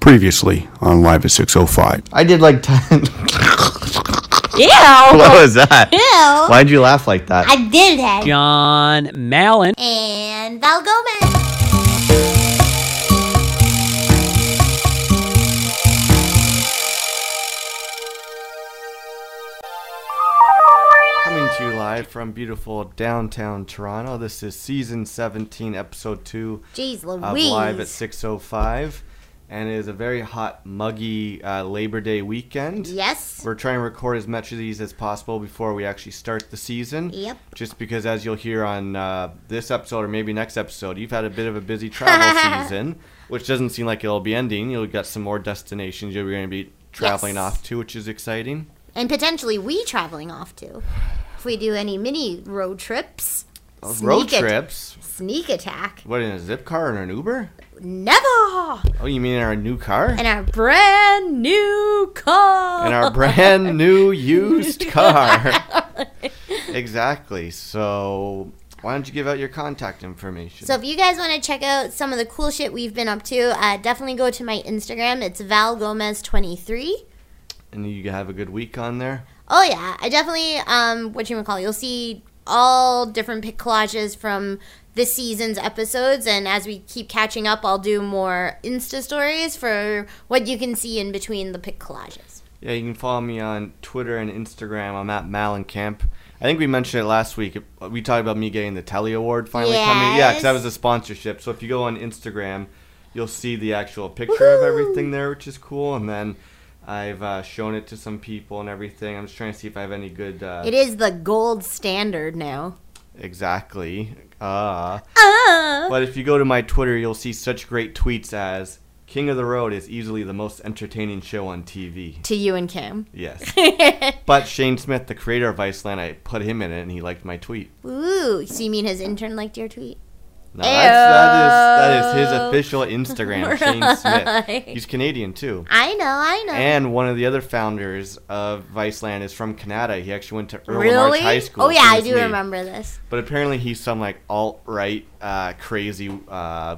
Previously on Live at 605. I did like 10. Ew. what was that? Ew. Why'd you laugh like that? I did that. John Mallon. And Val Gomez. Coming to you live from beautiful downtown Toronto. This is season 17, episode 2 Jeez of Louise. Live at 605. And it is a very hot, muggy uh, Labor Day weekend. Yes. We're trying to record as much of these as possible before we actually start the season. Yep. Just because, as you'll hear on uh, this episode or maybe next episode, you've had a bit of a busy travel season, which doesn't seem like it'll be ending. You'll get some more destinations you're going to be traveling Yes. off to, which is exciting. And potentially we traveling off to. If we do any mini road trips. Road trips. Sneak attack. What in a zip car or an Uber? Never. Oh, you mean in our new car? In our brand new car. in our brand new used car. exactly. So, why don't you give out your contact information? So if you guys want to check out some of the cool shit we've been up to, uh, definitely go to my Instagram. It's Val Gomez twenty three. and you have a good week on there. Oh yeah, I definitely um what you gonna call you'll see all different pic collages from this season's episodes and as we keep catching up I'll do more Insta stories for what you can see in between the pic collages. Yeah, you can follow me on Twitter and Instagram. I'm at Malencamp. I think we mentioned it last week. We talked about me getting the Telly Award finally coming. Yeah, because that was a sponsorship. So if you go on Instagram, you'll see the actual picture of everything there, which is cool. And then I've uh, shown it to some people and everything. I'm just trying to see if I have any good. Uh, It is the gold standard now. Exactly. Uh, Ah. but if you go to my Twitter, you'll see such great tweets as King of the Road is easily the most entertaining show on TV. To you and Kim. Yes. but Shane Smith, the creator of Viceland, I put him in it and he liked my tweet. Ooh, so you mean his intern liked your tweet? That's, that, is, that is his official Instagram, Shane Smith. He's Canadian too. I know, I know. And one of the other founders of Viceland is from Canada. He actually went to Earl really? High School. oh yeah, I do me. remember this. But apparently he's some like alt right, uh, crazy uh,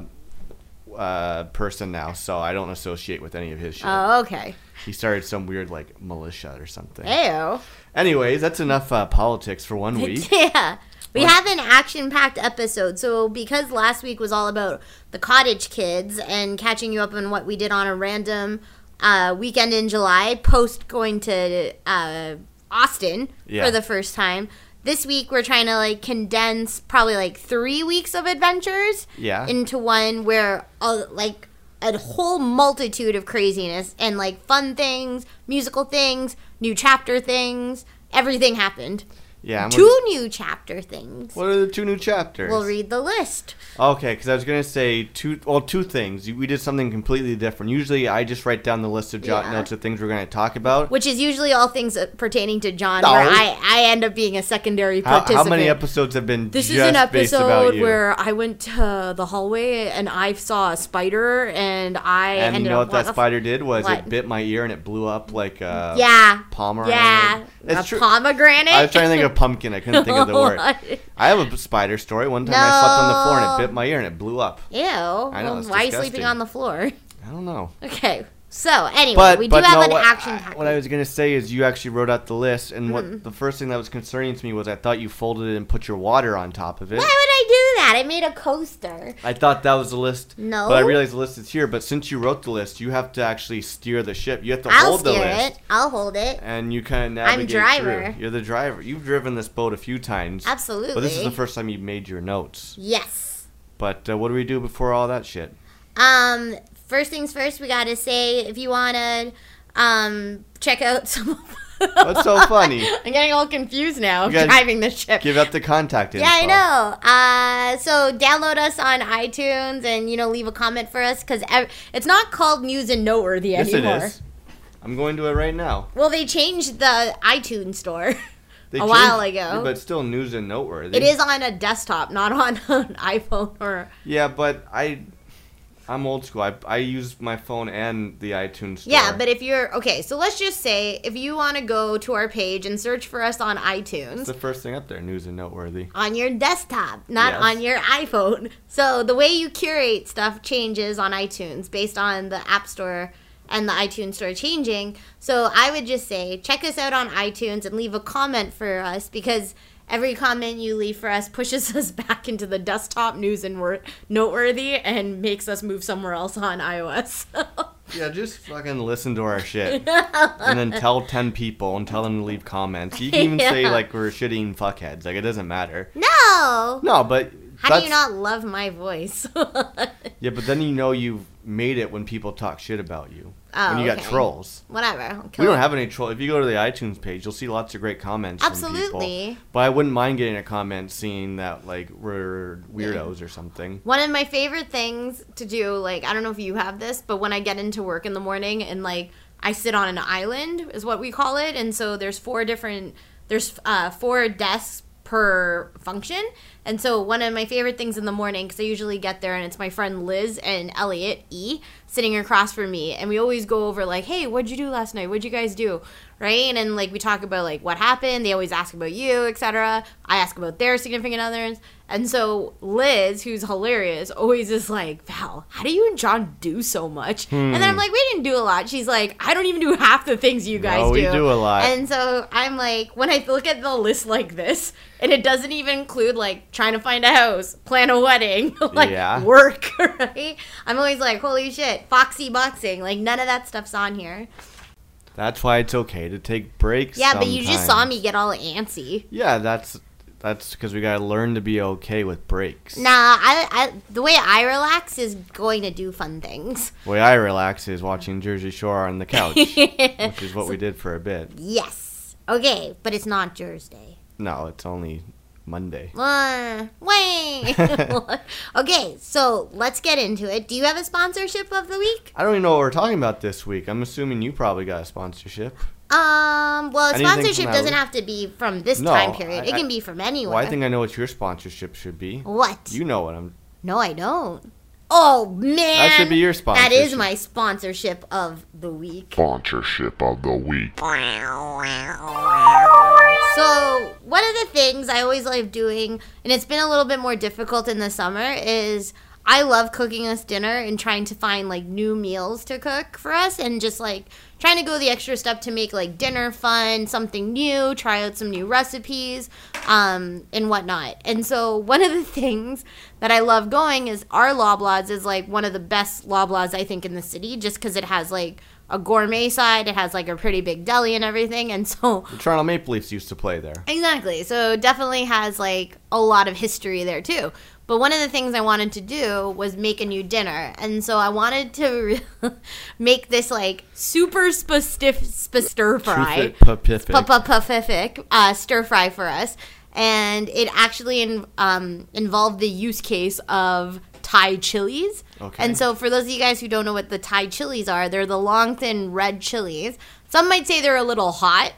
uh, person now. So I don't associate with any of his shit. Oh, okay. he started some weird like militia or something. Ew. Anyways, that's enough uh, politics for one week. yeah. We have an action packed episode. So, because last week was all about the cottage kids and catching you up on what we did on a random uh, weekend in July, post going to uh, Austin Yeah. for the first time, this week we're trying to like condense probably like three weeks of adventures Yeah. into one where uh, like a whole multitude of craziness and like fun things, musical things, new chapter things, everything happened. Yeah. I'm Two gonna- new chapter things. what are the two new chapters? We'll read the list. Okay, because I was gonna say two. Well, two things. We did something completely different. Usually, I just write down the list of jot Yeah. notes of things we're gonna talk about. Which is usually all things pertaining to John, No. where I, I end up being a secondary How, participant. how many episodes have been This is an episode where I went to the hallway and I saw a spider and I and you ended know up what that the f- spider did was What? it bit my ear and it blew up like a Yeah. pomegranate. Yeah. A true. pomegranate. I was trying to think of pumpkin. I couldn't think of the word. I have a spider story. One time I slept on the floor and it bit my ear and it blew up. Ew. I know, Well, it's why are you disgusting. sleeping on the floor? I don't know. Okay. So, anyway, But we do have no, an what, action I, what I was gonna say is you actually wrote out the list, and Mm-hmm. what the first thing that was concerning to me was I thought you folded it and put your water on top of it. Why would I do that? I made a coaster. I thought that was the list. No. But I realized the list is here. But since you wrote the list, you have to actually steer the ship. You have to I'll hold the steer list. it. I'll hold it. And you kind of I'm driver. through. You're the driver. You've driven this boat a few times. Absolutely. But this is the first time you made your notes. Yes. But uh, what do we do before all that shit? Um, first things first, we gotta say if you wanna um check out some. of- What's so funny? I'm getting all confused now. Driving the ship. Give out the contact info. yeah, I know. Uh, so download us on iTunes and you know leave a comment for us because ev- it's not called news and noteworthy Yes, it anymore. is. I'm going to it right now. Well, they changed the iTunes store. They A while changed- ago. But still news and noteworthy. it is on a desktop, not on an iPhone or. Yeah, but I I'm old school. I, I use my phone and the iTunes store. Yeah, but if you're okay, so let's just say if you want to go to our page and search for us on iTunes, it's the first thing up there, news and noteworthy. on your desktop, not Yes. on your iPhone. So the way you curate stuff changes on iTunes based on the App Store and the iTunes Store changing. So I would just say check us out on iTunes and leave a comment for us because every comment you leave for us pushes us back into the desktop news and wor- noteworthy and makes us move somewhere else on iOS. Yeah, just fucking listen to our shit. and then tell 10 people and tell them to leave comments. You can even say, like, we're shitting fuckheads. Like, it doesn't matter. no. No, but. How do you not love my voice? Yeah, but then you know you've made it when people talk shit about you. Oh, when you got trolls. Whatever. We don't have any troll. If you go to the iTunes page, you'll see lots of great comments. From Absolutely. people. But I wouldn't mind getting a comment seeing that like we're weirdos or something. One of my favorite things to do, like I don't know if you have this, but when I get into work in the morning and like I sit on an island is what we call it, and so there's four different there's uh, four desks per function, and so one of my favorite things in the morning because I usually get there and it's my friend Liz and Elliot E sitting across from me, and we always go over like, hey, what'd you do last night? What'd you guys do? Right, and like we talk about like what happened. They always ask about you, etc. I ask about their significant others. And so Liz, who's hilarious, always is like, Val, how do you and John do so much? And then I'm hmm. like, we didn't do a lot. She's like, I don't even do half the things you guys No, we do. do a lot. And so I'm like, when I look at the list like this, and it doesn't even include like trying to find a house, plan a wedding, like Yeah. work, right? I'm always like, holy shit, Foxy boxing. Like none of that stuff's on here. That's why it's okay to take breaks. Yeah, but you just saw me get all antsy. Yeah, that's that's because we gotta learn to be okay with breaks. Nah, I, I the way I relax is going to do fun things. The way I relax is watching Jersey Shore on the couch, which is what we did for a bit. Yes. Okay, but it's not Thursday. No, it's only Monday. Uh, wait. okay, so let's get into it. Do you have a sponsorship of the week? I don't even know what we're talking about this week. I'm assuming you probably got a sponsorship. Um, well, a Anything sponsorship doesn't have to be from this No, time period. I- it I- can be from anywhere. Well, I think I know what your sponsorship should be. what? You know what I'm. no, I don't. Oh man, That should be your sponsor. That is my sponsorship of the week. Sponsorship of the week. So, one of the things I always love doing, and it's been a little bit more difficult in the summer, is I love cooking us dinner and trying to find like new meals to cook for us and just like trying to go the extra step to make like dinner fun, something new, try out some new recipes, um, and whatnot. And so, one of the things that I love going is our Loblaws is like one of the best Loblaws I think in the city just because it has like a gourmet side, it has like a pretty big deli and everything. And so, The Toronto Maple Leafs used to play there. Exactly. So definitely has like a lot of history there too. But one of the things I wanted to do was make a new dinner, and so I wanted to make this like super specific stir fry, Pacific. Pacific uh, stir fry for us, and it actually in, um, involved the use case of Thai chilies. Okay. And so for those of you guys who don't know what the Thai chilies are, they're the long thin red chilies. Some might say they're a little hot.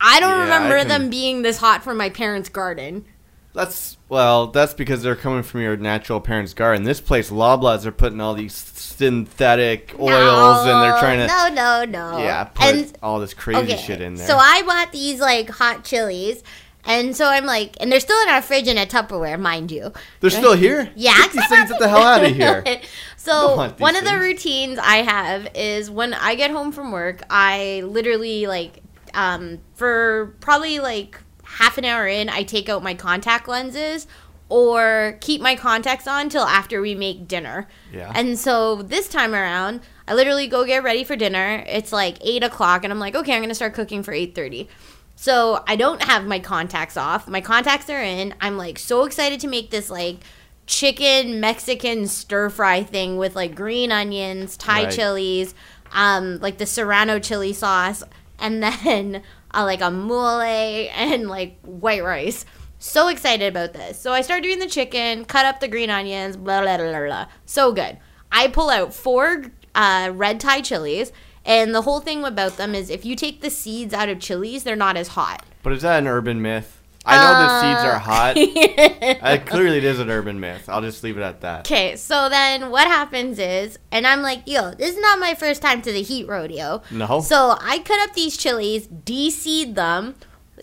I don't Yeah, I remember can- them being this hot from my parents' garden. That's well, that's because they're coming from your natural parents' garden. This place, Loblaws, are putting all these synthetic oils, and they're trying to No, no, no. yeah put And all this crazy shit in there. So I bought these like hot chilies, and so I'm like, and they're still in our fridge in a Tupperware, mind you. they're still here. Yeah, get these things get the hell out of here. so Don't want these one of the routines I have is when I get home from work, I literally like um, for probably like half an hour in, I take out my contact lenses or keep my contacts on till after we make dinner. Yeah. And so this time around, I literally go get ready for dinner. It's like eight o'clock, and I'm like, okay, I'm gonna start cooking for eight thirty. So I don't have my contacts off. My contacts are in. I'm like so excited to make this like chicken Mexican stir fry thing with like green onions, Thai Right. chilies, um, like the serrano chili sauce, and then uh, like a mole and like white rice. So excited about this. So I start doing the chicken, cut up the green onions, blah blah blah blah. So good. I pull out four uh, red Thai chilies, and the whole thing about them is if you take the seeds out of chilies, they're not as hot. But is that an urban myth? I know the seeds Uh, are hot. Uh, clearly, it is an urban myth. I'll just leave it at that. Okay, so then what happens is, and I'm like, yo, this is not my first time to the heat rodeo. No. So I cut up these chilies, de-seed them,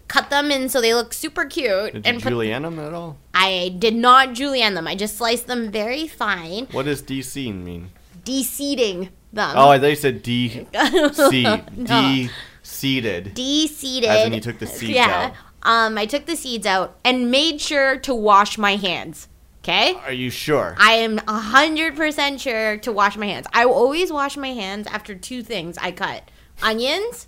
cut them in so they look super cute, Did you and put. julienne them at all? I did not julienne them. I just sliced them very fine, What does DC mean? de-seeding them. Oh, they said D seed No. D seeded. de-seeded. As in you took the seeds yeah. Um, I took the seeds out and made sure to wash my hands. Okay. Are you sure? I am hundred percent sure to wash my hands. I always wash my hands after two things I cut: onions,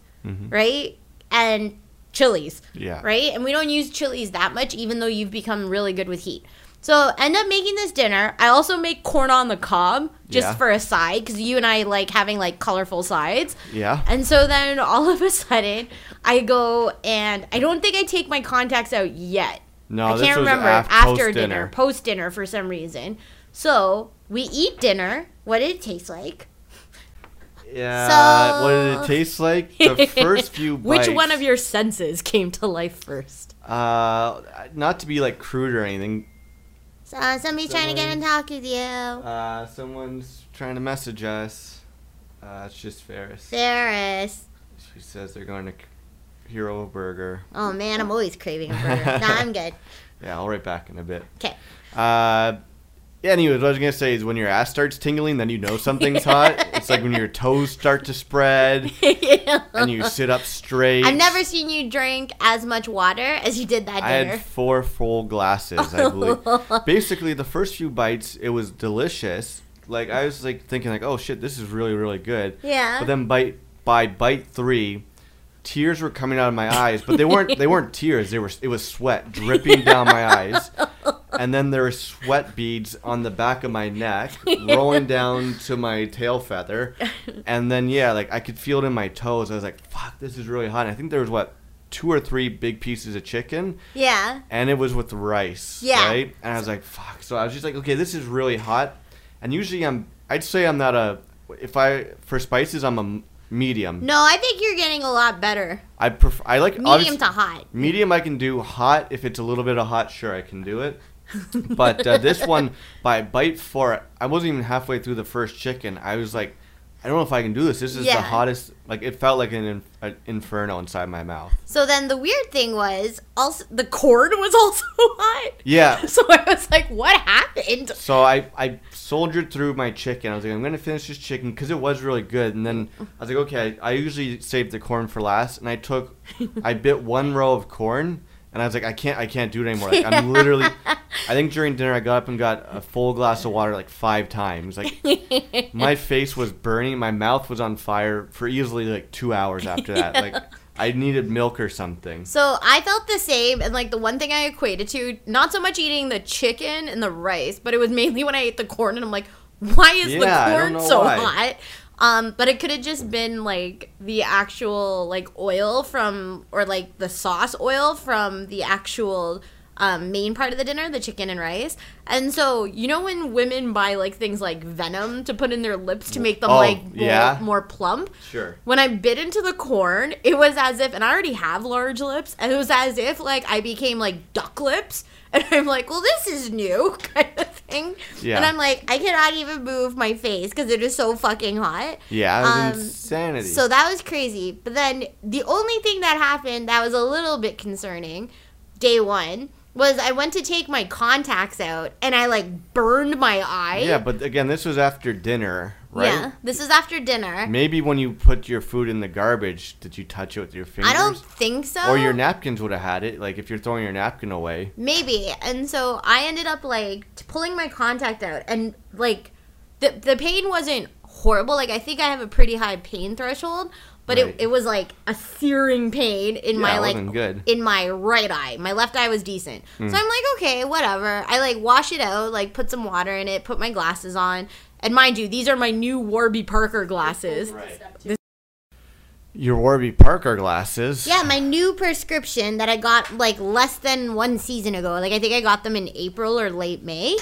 right, and chilies. Mm-hmm. Yeah. Right, and we don't use chilies that much, even though you've become really good with heat. So end up making this dinner. I also make corn on the cob just Yeah. for a side because you and I like having like colorful sides. Yeah. And so then all of a sudden, I go and I don't think I take my contacts out yet. No, I can't remember af- after post-dinner. post dinner for some reason. So we eat dinner. What did it taste like? Yeah. what did it taste like? The first few bites. Which one of your senses came to life first? Uh, not to be like crude or anything. So somebody's trying to get in talk with you. Uh, someone's trying to message us. Uh, it's just Ferris. Ferris. She says they're going to Hero Burger. Oh man, I'm always craving a burger. nah, I'm good. Yeah, I'll write back in a bit. Okay. Uh, yeah, anyways, what I was gonna say is when your ass starts tingling, then you know something's hot. It's like when your toes start to spread and you sit up straight. I've never seen you drink as much water as you did that I had four full glasses, I believe. Basically, the first few bites, it was delicious. Like I was like thinking, like, oh shit, this is really, really good. yeah. But then bite by bite three, tears were coming out of my eyes, but they weren't they weren't tears. They were it was sweat dripping down my eyes. And then there were sweat beads on the back of my neck, rolling down to my tail feather. And then yeah, like I could feel it in my toes. I was like, "Fuck, this is really hot." And I think there was what two or three big pieces of chicken, yeah. and it was with rice, Yeah. right? And I was like, "Fuck!" So I was just like, "Okay, this is really hot." And usually I'm, I'd say I'm not a, if I for spices I'm a medium. No, I think you're getting a lot better. I prefer, I like Medium to hot. Medium I can do hot if it's a little bit of hot. Sure, I can do it. but uh, this one by bite four, I wasn't even halfway through the first chicken. I was like, I don't know if I can do this. This is Yeah. the hottest. Like it felt like an, an inferno inside my mouth. So then the weird thing was also the cord was also hot. Yeah. So I was like, what happened? So I, I soldiered through my chicken. I was like, I'm gonna finish this chicken because it was really good. And then I was like, okay. I usually save the corn for last, and I took, I bit one row of corn, and I was like, I can't, I can't do it anymore. Like I'm literally, I think during dinner I got up and got a full glass of water like five times. Like my face was burning, my mouth was on fire for easily like two hours after that. Like I needed milk or something. So I felt the same, and like the one thing I equated to, not so much eating the chicken and the rice, but it was mainly when I ate the corn, and I'm like, why is Yeah, the corn so why. hot? Um, but it could have just been like the actual like oil from, or like the sauce oil from the actual um, main part of the dinner, the chicken and rice. And so you know when women buy like things like venom to put in their lips to make them Oh, like more, yeah? more plump. Sure. When I bit into the corn, it was as if, and I already have large lips, and it was as if like I became like duck lips, and I'm like, well, this is new kind of thing. Yeah. And I'm like, I cannot even move my face because it is so fucking hot. Yeah, Um, insanity. So that was crazy. But then the only thing that happened that was a little bit concerning, day one, was I went to take my contacts out and I like burned my eye. yeah, but again, this was after dinner, right? Yeah. This is after dinner. Maybe when you put your food in the garbage, did you touch it with your fingers? I don't think so. Or your napkins would have had it. Like if you're throwing your napkin away. Maybe. And so I ended up like t- pulling my contact out and like the the pain wasn't horrible. Like I think I have a pretty high pain threshold, but Right. it, it was like a searing pain in Yeah, my like good. Hmm. in my right eye. My left eye was decent. So I'm like, okay, whatever. I like wash it out, like put some water in it, put my glasses on. And mind you, these are my new Warby Parker glasses. Your Warby Parker glasses. Yeah, my new prescription that I got like less than one season ago. Like I think I got them in April or late May.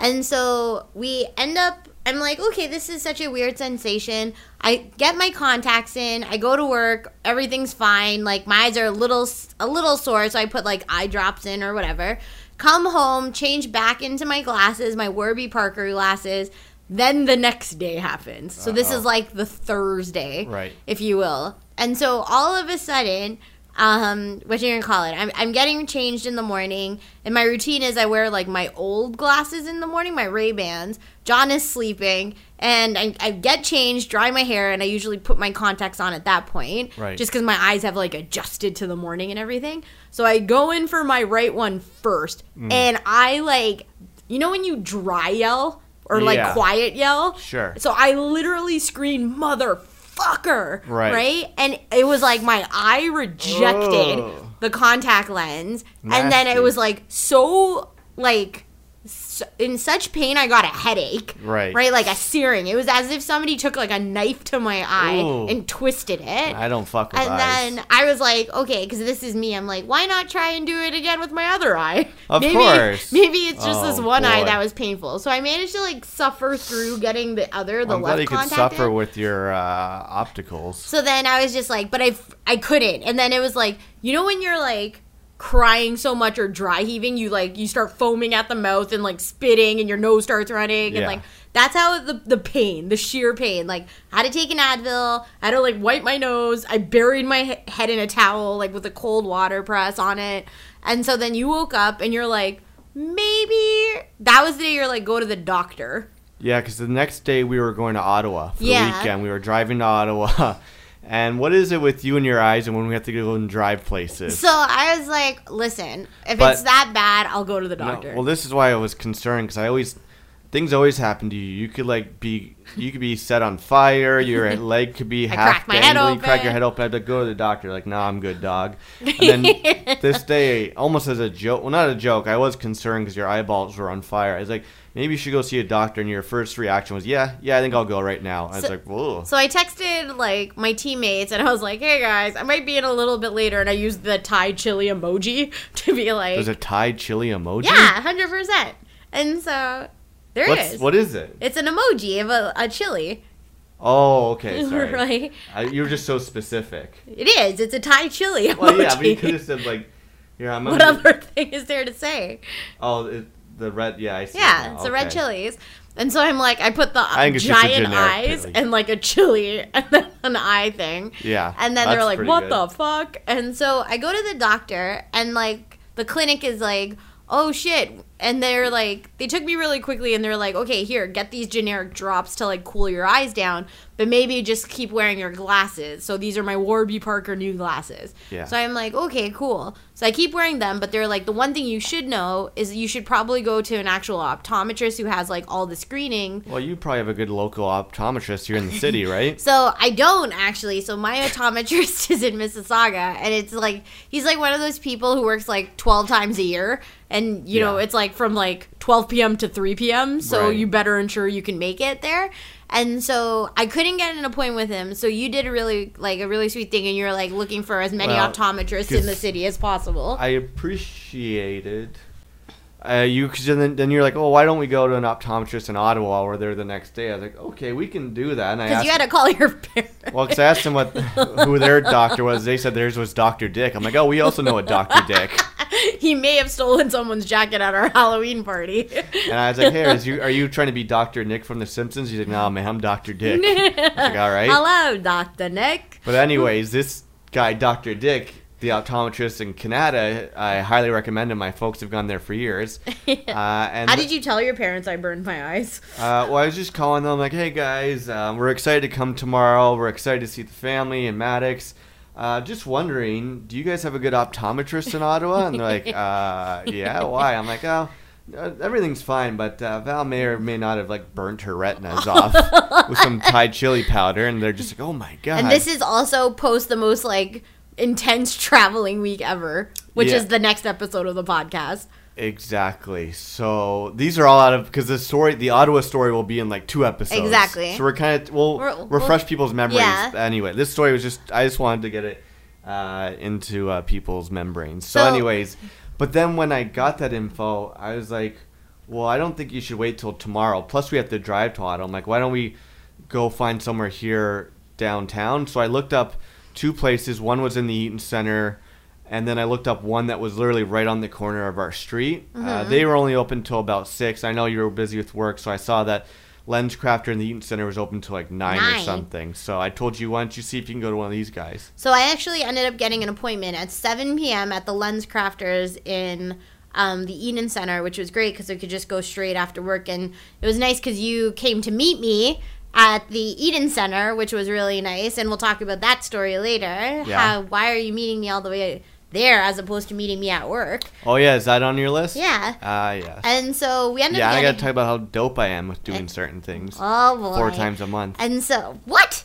And so we end up I'm like, okay, this is such a weird sensation. I get my contacts in. I go to work. Everything's fine. Like my eyes are a little a little sore, so I put like eye drops in or whatever. Come home, change back into my glasses, my Warby Parker glasses. Then the next day happens. So this is like the Thursday, Right. if you will. And so all of a sudden, um, what you gonna call it? I'm, I'm getting changed in the morning, and my routine is I wear like my old glasses in the morning, my Ray Bans. John is sleeping, and I, I get changed, dry my hair, and I usually put my contacts on at that point, Right. just because my eyes have like adjusted to the morning and everything. So I go in for my right one first, Mm. and I like, you know, when you dry yell or like Yeah. quiet yell, Sure. so I literally screamed motherfucker. Right. Right? And it was like my eye rejected the contact lens. And then it was like so like in such pain I got a headache. Right. Right? Like a searing. It was as if somebody took like a knife to my eye Ooh. and twisted it. I don't fuck with and eyes. then I was like, okay, because this is me. I'm like, why not try and do it again with my other eye? Of maybe, course. Maybe it's just this Oh, one eye that was painful. So I managed to like suffer through getting the other, the I'm left glad you could suffer in. with your uh, opticals. So then I was just like, but I, I couldn't. And then it was like, you know, when you're like crying so much or dry heaving, you like, you start foaming at the mouth and like spitting and your nose starts running. And Yeah. like, that's how the, the pain, the sheer pain, like, I had to take an Advil. I had to like wipe my nose. I buried my head in a towel, like with a cold water press on it. And so then you woke up and you're like, maybe that was the day you're like, go to the doctor. Yeah, because the next day we were going to Ottawa for Yeah. the weekend. We were driving to Ottawa. And what is it with you and your eyes and when we have to go and drive places? So I was like, listen, if But- it's that bad, I'll go to the No, doctor. well, this is why I was concerned because I always things always happen to you. You could like be you could be set on fire. Your leg could be half cracked my head dangling, You crack your head open. I had to go to the doctor. Like, nah, I'm good, dog. And then this day, almost as a joke, well, not a joke. I was concerned because your eyeballs were on fire. I was like, maybe you should go see a doctor. And your first reaction was, yeah, yeah, I think I'll go right now. I was like, whoa. So I texted like my teammates and I was like, "Hey guys, I might be in a little bit later," and I used the Thai chili emoji to be like, There's a Thai chili emoji. "Yeah, hundred percent." And so there it is. What's, what is it? It's an emoji of a, a chili, Oh, okay. Sorry. right? I, you were just so specific. It is. It's a Thai chili emoji. Well, yeah, but you could have said like, here I'm. what other thing is there to say? Oh, it, the red. Yeah, I see. Yeah, now, it's the red chilies. And so I'm like, I put the I think it's just a giant eyes chili. and like a chili and then an eye thing. Yeah, And then they're like, what good. the fuck? And so I go to the doctor and like the clinic is like, oh shit. And they're like, they took me really quickly and they're like, okay, here, get these generic drops to like cool your eyes down, but maybe just keep wearing your glasses. So these are my Warby Parker new glasses. Yeah. So I'm like, okay, cool. So I keep wearing them, but they're like, the one thing you should know is you should probably go to an actual optometrist who has like all the screening Well, you probably have a good local optometrist here in the city, right? so I don't actually. So my optometrist is in Mississauga, and it's like he's like one of those people who works like twelve times a year, and you know it's like from like twelve p.m. to three p.m. So Right. you better ensure you can make it there. And so I couldn't get an appointment with him. So you did a really like a really sweet thing, and you're like looking for as many Well, optometrists in the city as possible. I appreciated. Uh, you cause then, then you're like, oh, why don't we go to an optometrist in Ottawa we're there the next day? I was like, okay, we can do that. And I Because you had to call your parents. well, 'cause I asked them what who their doctor was. They said theirs was Doctor Dick. I'm like, oh, we also know a Doctor Dick. he may have stolen someone's jacket at our Halloween party. And I was like, hey, is you, are you trying to be Doctor Nick from The Simpsons? He's like, no, man, I'm Doctor Dick. I was like, all right. Hello, Doctor Nick. But anyways, this guy, Dr. Dick, the optometrist in Canada, I highly recommend him. My folks have gone there for years. Uh, and How did you tell your parents I burned my eyes? Uh, well, I was just calling them like, hey guys, um, we're excited to come tomorrow. We're excited to see the family and Maddox. Uh, just wondering, do you guys have a good optometrist in Ottawa? And they're like, uh, yeah, why? I'm like, oh, uh, everything's fine, but uh, Val may or may not have like burnt her retinas off with some Thai chili powder, and they're just like, oh my god. And this is also post the most like intense traveling week ever, which Yeah. is the next episode of the podcast. Exactly. So these are all out of because the story, the Ottawa story, will be in like two episodes. Exactly. So we're kind of we'll We're- refresh people's memories. yeah. Anyway, this story was just I just wanted to get it uh, into uh, people's membranes. So, So- anyways, but then when I got that info, I was like, well, I don't think you should wait till tomorrow. Plus, we have to drive to Ottawa. I'm like, why don't we go find somewhere here downtown? So I looked up two places. One was in the Eaton Center, and then I looked up one that was literally right on the corner of our street. Uh, they were only open till about six. I know you were busy with work, so I saw that Lens Crafter in the Eaton Center was open till like nine, or something. So I told you, why don't you see if you can go to one of these guys? So I actually ended up getting an appointment at 7 p.m. at the Lens Crafters in um, the Eaton Center, which was great because I could just go straight after work. And it was nice because you came to meet me at the Eaton Center, which was really nice. And we'll talk about that story later. Yeah. How, why are you meeting me all the way there as opposed to meeting me at work? Oh yeah, is that on your list? Yeah. Ah, yes. And so we ended yeah, up and I gotta talk about how dope I am with doing certain things. oh boy. Four times a month. And so, what?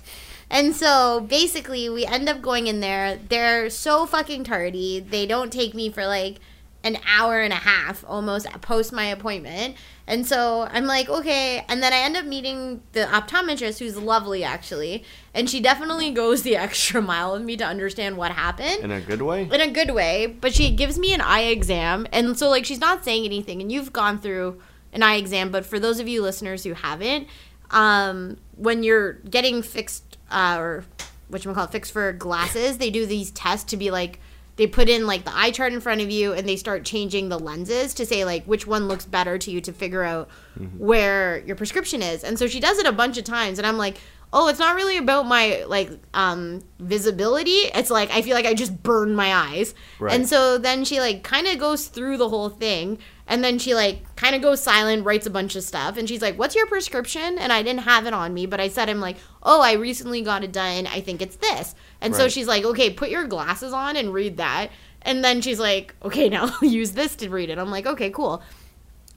And so basically, we end up going in there. They're so fucking tardy. They don't take me for like an hour and a half almost post my appointment. And so I'm like, okay. And then I end up meeting the optometrist, who's lovely actually. And she definitely goes the extra mile with me to understand what happened In a good way? in a good way, but she gives me an eye exam. And so, like, she's not saying anything. And you've gone through an eye exam, but for those of you listeners who haven't, um, when you're getting fixed, uh, or what you call it, fixed for glasses, they do these tests to be like, they put in like the eye chart in front of you and they start changing the lenses to say like which one looks better to you to figure out where your prescription is. And so she does it a bunch of times and I'm like, "Oh, it's not really about my like um visibility. It's like I feel like I just burned my eyes." Right. And so then she like kind of goes through the whole thing and then she like kind of goes silent, writes a bunch of stuff and she's like, "What's your prescription?" And I didn't have it on me, but I said I'm like, "Oh, I recently got it done. I think it's this." And so she's like, "Okay, put your glasses on and read that." And then she's like, "Okay, now use this to read it." I'm like, "Okay, cool."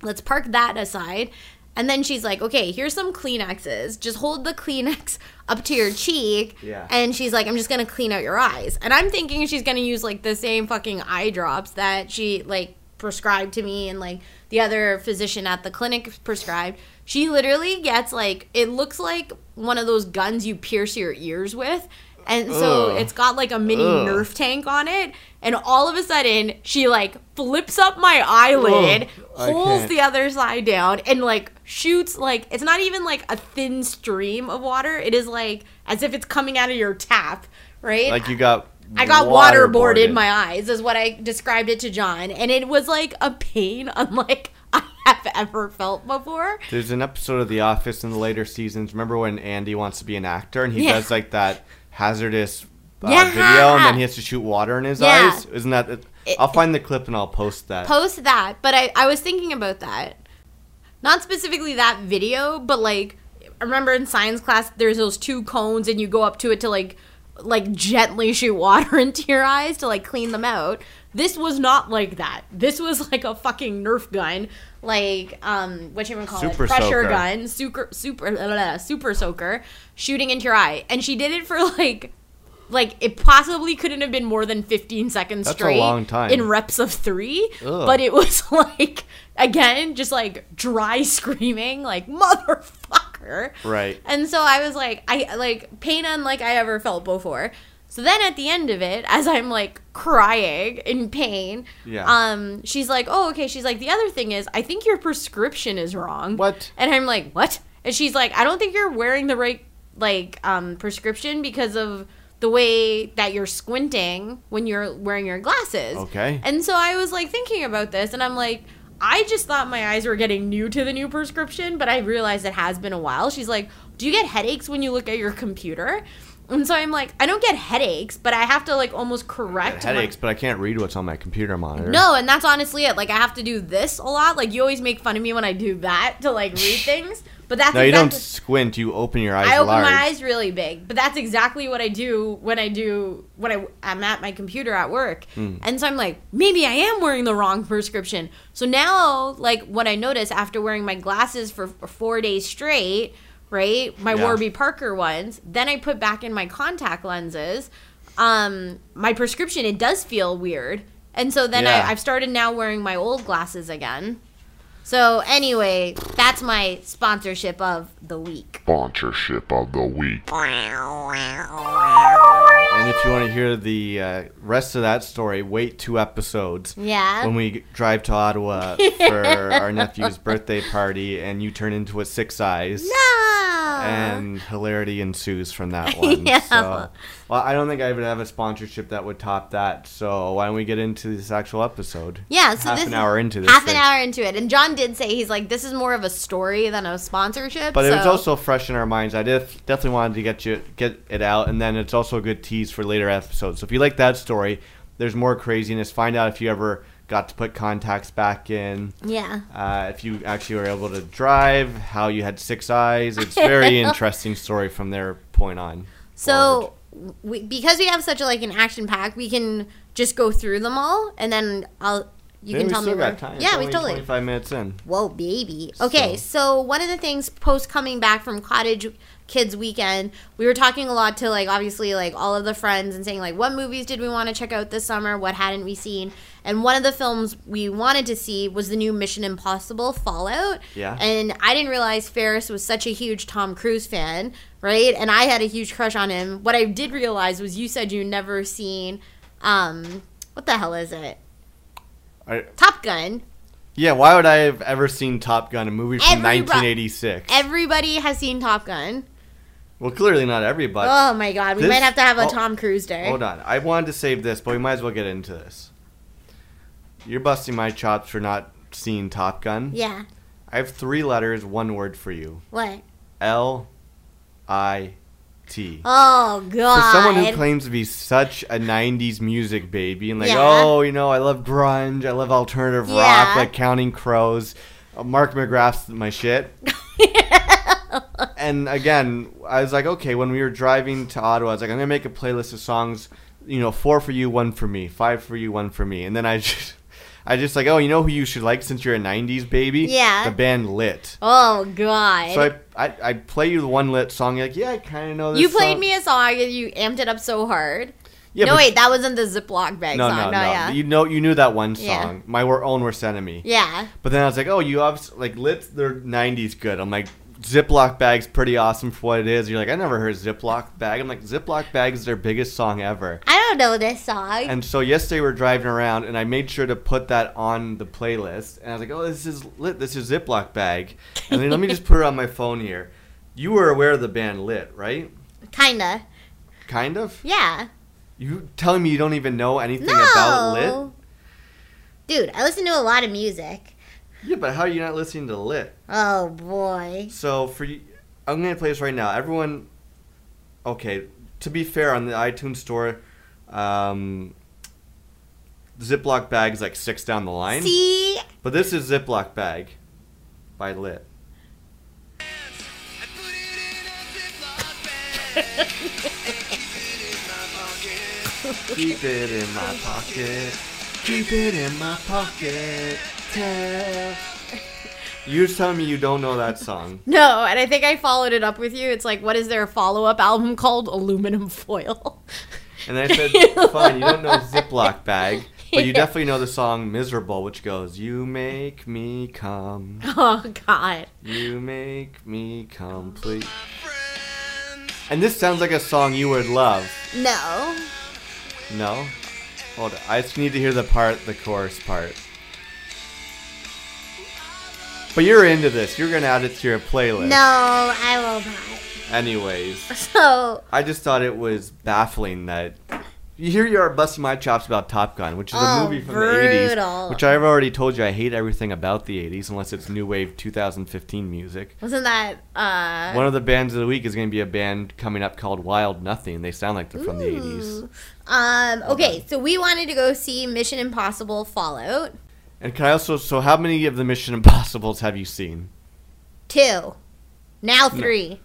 let's park that aside. And then she's like, okay, here's some Kleenexes. Just hold the Kleenex up to your cheek. Yeah. And she's like, I'm just going to clean out your eyes. And I'm thinking she's going to use like the same fucking eye drops that she like prescribed to me and like the other physician at the clinic prescribed. She literally gets like, it looks like one of those guns you pierce your ears with. And so Ugh. it's got like a mini Ugh. Nerf tank on it. And all of a sudden, she like flips up my eyelid, Ugh, pulls the other side down, and like shoots like it's not even like a thin stream of water. It is like as if it's coming out of your tap, right? Like you got. I got waterboarded waterboarded. my eyes, is what I described it to John, and it was like a pain unlike I have ever felt before. There's an episode of The Office in the later seasons. Remember when Andy wants to be an actor and he Yeah. does like that hazardous uh, Yeah. video and then he has to shoot water in his Yeah. eyes? Isn't that? It- I'll find the clip and I'll post that. post that but I, I was thinking about that not specifically that video but like I remember in science class there's those two cones and you go up to it to like like gently shoot water into your eyes to like clean them out. This was not like that. This was like a fucking nerf gun. Like um what you even call Super it? Pressure soaker. gun. Super super uh, super soaker. Shooting into your eye. And she did it for like like it possibly couldn't have been more than 15 seconds That's a straight long time. in reps of three. Ugh. but it was like again just like dry screaming like motherfucker Right. and so i was like i like pain unlike i ever felt before so then at the end of it as i'm like crying in pain Yeah. um she's like oh okay she's like the other thing is i think your prescription is wrong What? and i'm like what and she's like i don't think you're wearing the right like um prescription because of the way that you're squinting when you're wearing your glasses Okay. and so I was like thinking about this, and I'm like, I just thought my eyes were getting new to the new prescription, but I realized it has been a while. She's like, Do you get headaches when you look at your computer? And so I'm like, I don't get headaches, but I have to like almost correct my- Headaches, but I can't read what's on my computer monitor. no, and that's honestly it. Like I have to do this a lot. Like you always make fun of me when I do that to like read things, but that's No, you don't squint. You open your eyes I open large. my eyes really big, but that's exactly what I do when I do when I I'm at my computer at work. Hmm. And so I'm like, maybe I am wearing the wrong prescription. So now, like, what I notice after wearing my glasses for for four days straight, right, my Yeah. Warby Parker ones, then I put back in my contact lenses. Um, my prescription it does feel weird, and so then Yeah. I, I've started now wearing my old glasses again. So anyway, that's my sponsorship of the week. Sponsorship of the week. And if you want to hear the uh, rest of that story, wait two episodes Yeah. when we drive to Ottawa for our nephew's birthday party, and you turn into a six eyes. no. And hilarity ensues from that one. Yeah. So, well, I don't think I would have a sponsorship that would top that. So why don't we get into this actual episode? yeah, so half this an hour into this half thing. an hour into it, and John did say he's like, "This is more of a story than a sponsorship." But it was also fresh in our minds. I def- definitely wanted to get you get it out, and then it's also a good tease for later episodes. So if you like that story, there's more craziness. Find out if you ever got to put contacts back in. yeah. Uh, if you actually were able to drive, how you had six eyes. It's very interesting story from their point on. So we, because we have such a, like an action pack, we can just go through them all, and then I'll you Then can tell me. got time. Yeah, we totally. 25 minutes in. Whoa, baby. Okay, so. one of the things post coming back from Cottage Kids Weekend, we were talking a lot to like obviously like all of the friends and saying like what movies did we want to check out this summer, what hadn't we seen, and one of the films we wanted to see was the new Mission Impossible Fallout. Yeah. And I didn't realize Ferris was such a huge Tom Cruise fan, right? And I had a huge crush on him. What I did realize was you said you never seen, um, what the hell is it? I, Top Gun. yeah, why would I have ever seen Top Gun, a movie from Everybody- 1986? Everybody has seen Top Gun. well, clearly not everybody. Oh my god, we This- might have to have a oh, Tom Cruise day. Hold on. I wanted to save this, but we might as well get into this. You're busting my chops for not seeing Top Gun. Yeah. I have three letters, one word for you. What? L I T. Oh god. For someone who claims to be such a 90s music baby and like, Yeah. oh, you know, I love grunge, I love alternative Yeah. rock, like Counting Crows. Uh, Mark McGrath's my shit. and again, I was like, okay, when we were driving to Ottawa, I was like, I'm gonna make a playlist of songs, you know, four for you, one for me, five for you, one for me, and then I just, I just like, oh, you know who you should like since you're a '90s baby? Yeah. the band Lit. oh god. So I, I, I play you the one Lit song. You're like, yeah, I kind of know this. you played song." me a song and you amped it up so hard. Yeah, no wait, that wasn't the Ziploc bag No, song. no, No, no. yeah. You know, you knew that one song, Yeah. my own worst enemy. yeah. But then I was like, oh, you obviously like Lit. Their '90s good. I'm like, Ziploc bag's pretty awesome for what it is. You're like, I never heard Ziploc bag. I'm like, Ziploc bag is their biggest song ever. I don't know this song. And so yesterday we are driving around, and I made sure to put that on the playlist. And I was like, "Oh, this is lit. This is Ziploc bag." And then let me just put it on my phone here. You were aware of the band Lit, right? Kinda. Kind of. Yeah. You telling me you don't even know anything No. about Lit? Dude, I listen to a lot of music. Yeah, but how are you not listening to Lit? Oh boy. So for you, I'm gonna play this right now. Everyone, okay. To be fair, on the iTunes store, um, Ziploc is like six down the line. See? But this is Ziploc Bag by Lit. Keep it in my pocket. Keep it in my pocket. You're telling me you don't know that song. No, and I think I followed it up with you. It's like, what is their follow up album called? Aluminum Foil. And I said, fine, you don't know Ziploc Bag, but you definitely know the song Miserable, which goes, You make me come. Oh God. You make me complete. And this sounds like a song you would love. No. No? Hold on. I just need to hear the part, the chorus part. But you're into this. You're going to add it to your playlist. No, I will not. Anyways, So I just thought it was baffling that. You hear you're busting my chops about Top Gun, which is a Oh, movie from the 80s, which I've already told you I hate everything about the 80s unless it's new wave 2015 music. wasn't that uh One of the bands of the week is going to be a band coming up called Wild Nothing. They sound like they're from the 80s. Ooh. Um okay, so we wanted to go see Mission Impossible Fallout. And can I also, so how many of the Mission Impossibles have you seen? Two. Now three.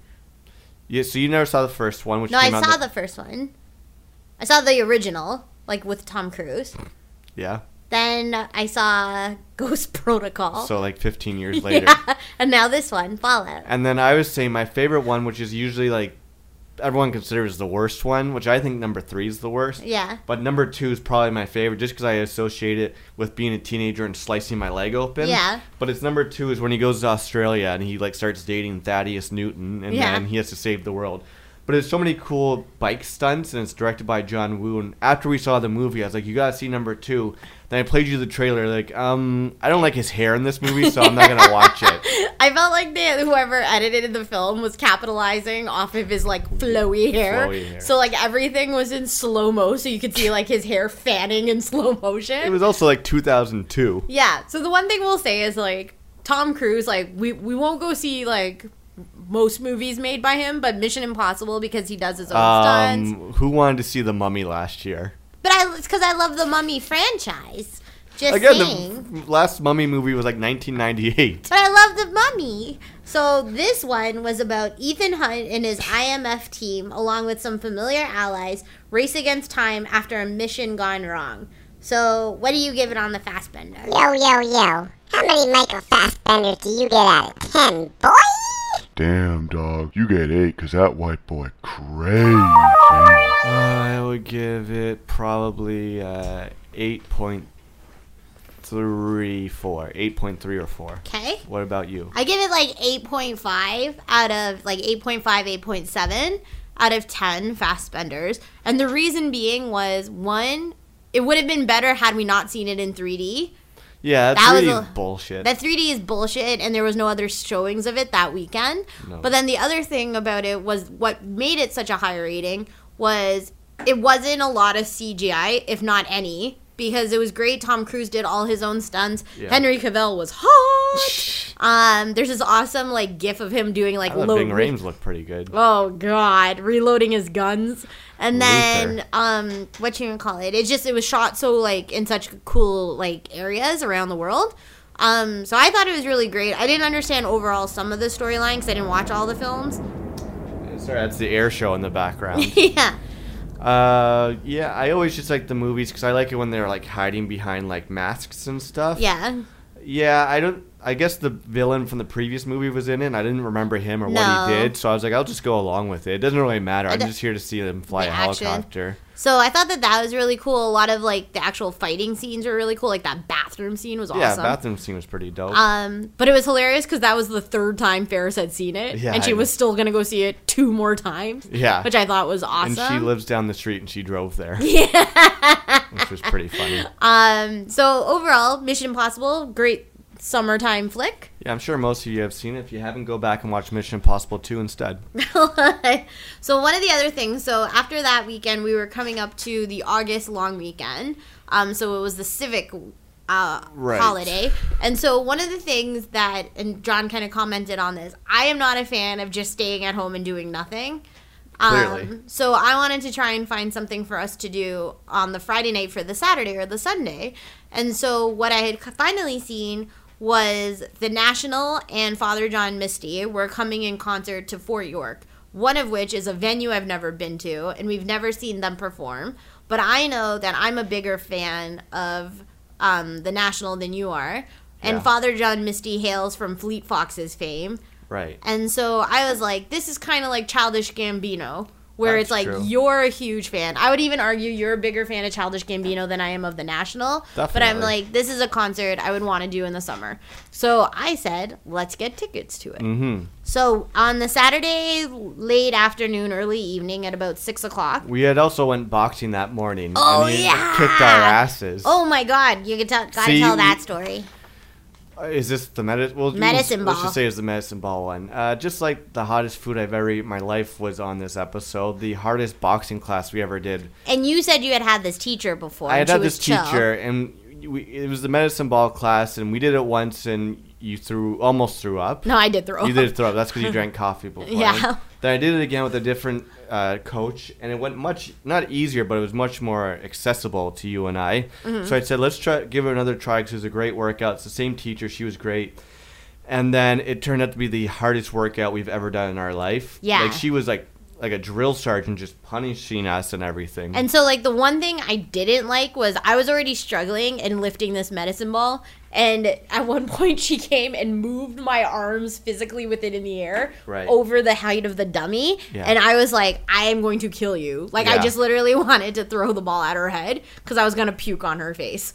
Yeah, so you never saw the first one, which No, I saw the, the first one. I saw the original, like with Tom Cruise. yeah. Then I saw Ghost Protocol. So like 15 years later. yeah. And now this one, Fallout. And then I was saying my favorite one, which is usually like everyone considers the worst one, which I think number three is the worst. Yeah. But number two is probably my favorite, just because I associate it with being a teenager and slicing my leg open. Yeah. But it's number two is when he goes to Australia and he like starts dating Thandie Newton, and Yeah. then he has to save the world. But there's so many cool bike stunts, and it's directed by John Woo. And after we saw the movie, I was like, "You gotta see number two. Then I played you the trailer. Like, um, I don't like his hair in this movie, so I'm not gonna watch it. I felt like the whoever edited the film was capitalizing off of his like flowy hair. Flowy hair. So like everything was in slow mo, so you could see like his hair fanning in slow motion. It was also like 2002. Yeah. So the one thing we'll say is like Tom Cruise, like we we won't go see like most movies made by him, but Mission Impossible because he does his own stunts. Um, who wanted to see the Mummy last year? But I it's because I love the Mummy franchise. Just Again, saying. the last Mummy movie was like 1998. But I love the mummy. So this one was about Ethan Hunt and his IMF team, along with some familiar allies, race against time after a mission gone wrong. So what do you give it on the Fassbender? Yo, yo, yo. How many Michael Fassbenders do you get out of 10, boy? Damn, dog. You get eight, cause that white boy crazy. I would give it probably uh, 8.34. 8.3 or 4. Okay. What about you? I give it like 8.5 out of like 8.5, 8.7 out of 10 Fassbenders. And the reason being was one, it would have been better had we not seen it in 3D. Yeah, that's That was really a- bullshit. That 3D is bullshit, and there was no other showings of it that weekend. No. But then the other thing about it was what made it such a high rating was it wasn't a lot of CGI, if not any, because it was great. Tom Cruise did all his own stunts. Yeah. Henry Cavill was hot. um, there's this awesome like GIF of him doing like low. Ving Rhames looked pretty good. Oh God, reloading his guns, and then Luther. um, what you gonna call it? It just it was shot so like in such cool like areas around the world. Um, so I thought it was really great. I didn't understand overall some of the storyline because I didn't watch all the films. Sorry, that's the air show in the background. yeah, uh, yeah, I always just like the movies because I like it when they're like hiding behind like masks and stuff. yeah. Yeah, I don't. I guess the villain from the previous movie was in it. and I didn't remember him or what No. he did, so I was like, I'll just go along with it. It doesn't really matter. I'm d- just here to see them fly the a action. helicopter. So I thought that that was really cool. A lot of like the actual fighting scenes were really cool. Like that bathroom scene was awesome. Yeah, bathroom scene was pretty dope. Um, but it was hilarious because that was the third time Ferris had seen it, Yeah, and she I was still gonna go see it two more times. Yeah. which I thought was awesome. and she lives down the street and she drove there. Yeah. Which was pretty funny. Um, so overall, Mission Impossible, great summertime flick. Yeah, I'm sure most of you have seen it. If you haven't, go back and watch Mission Impossible 2 instead. so one of the other things, so after that weekend, we were coming up to the August long weekend. Um, so it was the civic uh, Right. holiday, and so one of the things that, and John kind of commented on this, I am not a fan of just staying at home and doing nothing. Clearly. Um, so I wanted to try and find something for us to do on the Friday night for the Saturday or the Sunday. And so what I had finally seen was the National and Father John Misty were coming in concert to Fort York. One of which is a venue I've never been to, and we've never seen them perform. But I know that I'm a bigger fan of um, the National than you are. And Yeah. Father John Misty hails from Fleet Foxes' fame. Right. And so I was like, this is kind of like Childish Gambino, where That's it's like true. you're a huge fan. I would even argue you're a bigger fan of Childish Gambino than I am of the National. But I'm like, this is a concert I would want to do in the summer. So I said, let's get tickets to it. Mm-hmm. So on the Saturday, late afternoon, early evening, at about six o'clock. We had also went boxing that morning. Oh, yeah. Kicked our asses. Oh my God, you can tell, gotta See, tell that story. Uh, Is this the medicine? Well, Medicine let's ball. just say it's the medicine ball one. Uh, just like the hottest food I've ever eaten my life was on this episode. The hardest boxing class we ever did. And you said you had had this teacher before. I had had was this chill. teacher, and we, it was the medicine ball class, and we did it once, and you threw almost threw up. No, I did throw up. You up. did throw up. That's because you drank coffee before. Yeah. Then I did it again with a different uh, coach, and it went much not easier, but it was much more accessible to you and I. Mm-hmm. So I said, let's try give it another try because it was a great workout. It's the same teacher. She was great. And then it turned out to be the hardest workout we've ever done in our life. Yeah. Like she was like like a drill sergeant, just punishing us and everything. And so, like, the one thing I didn't like was I was already struggling and lifting this medicine ball. And at one point, she came and moved my arms physically with it in the air Right. over the height of the dummy. Yeah. And I was like, I am going to kill you. Like, I just literally wanted to throw the ball at her head because I was going to puke on her face.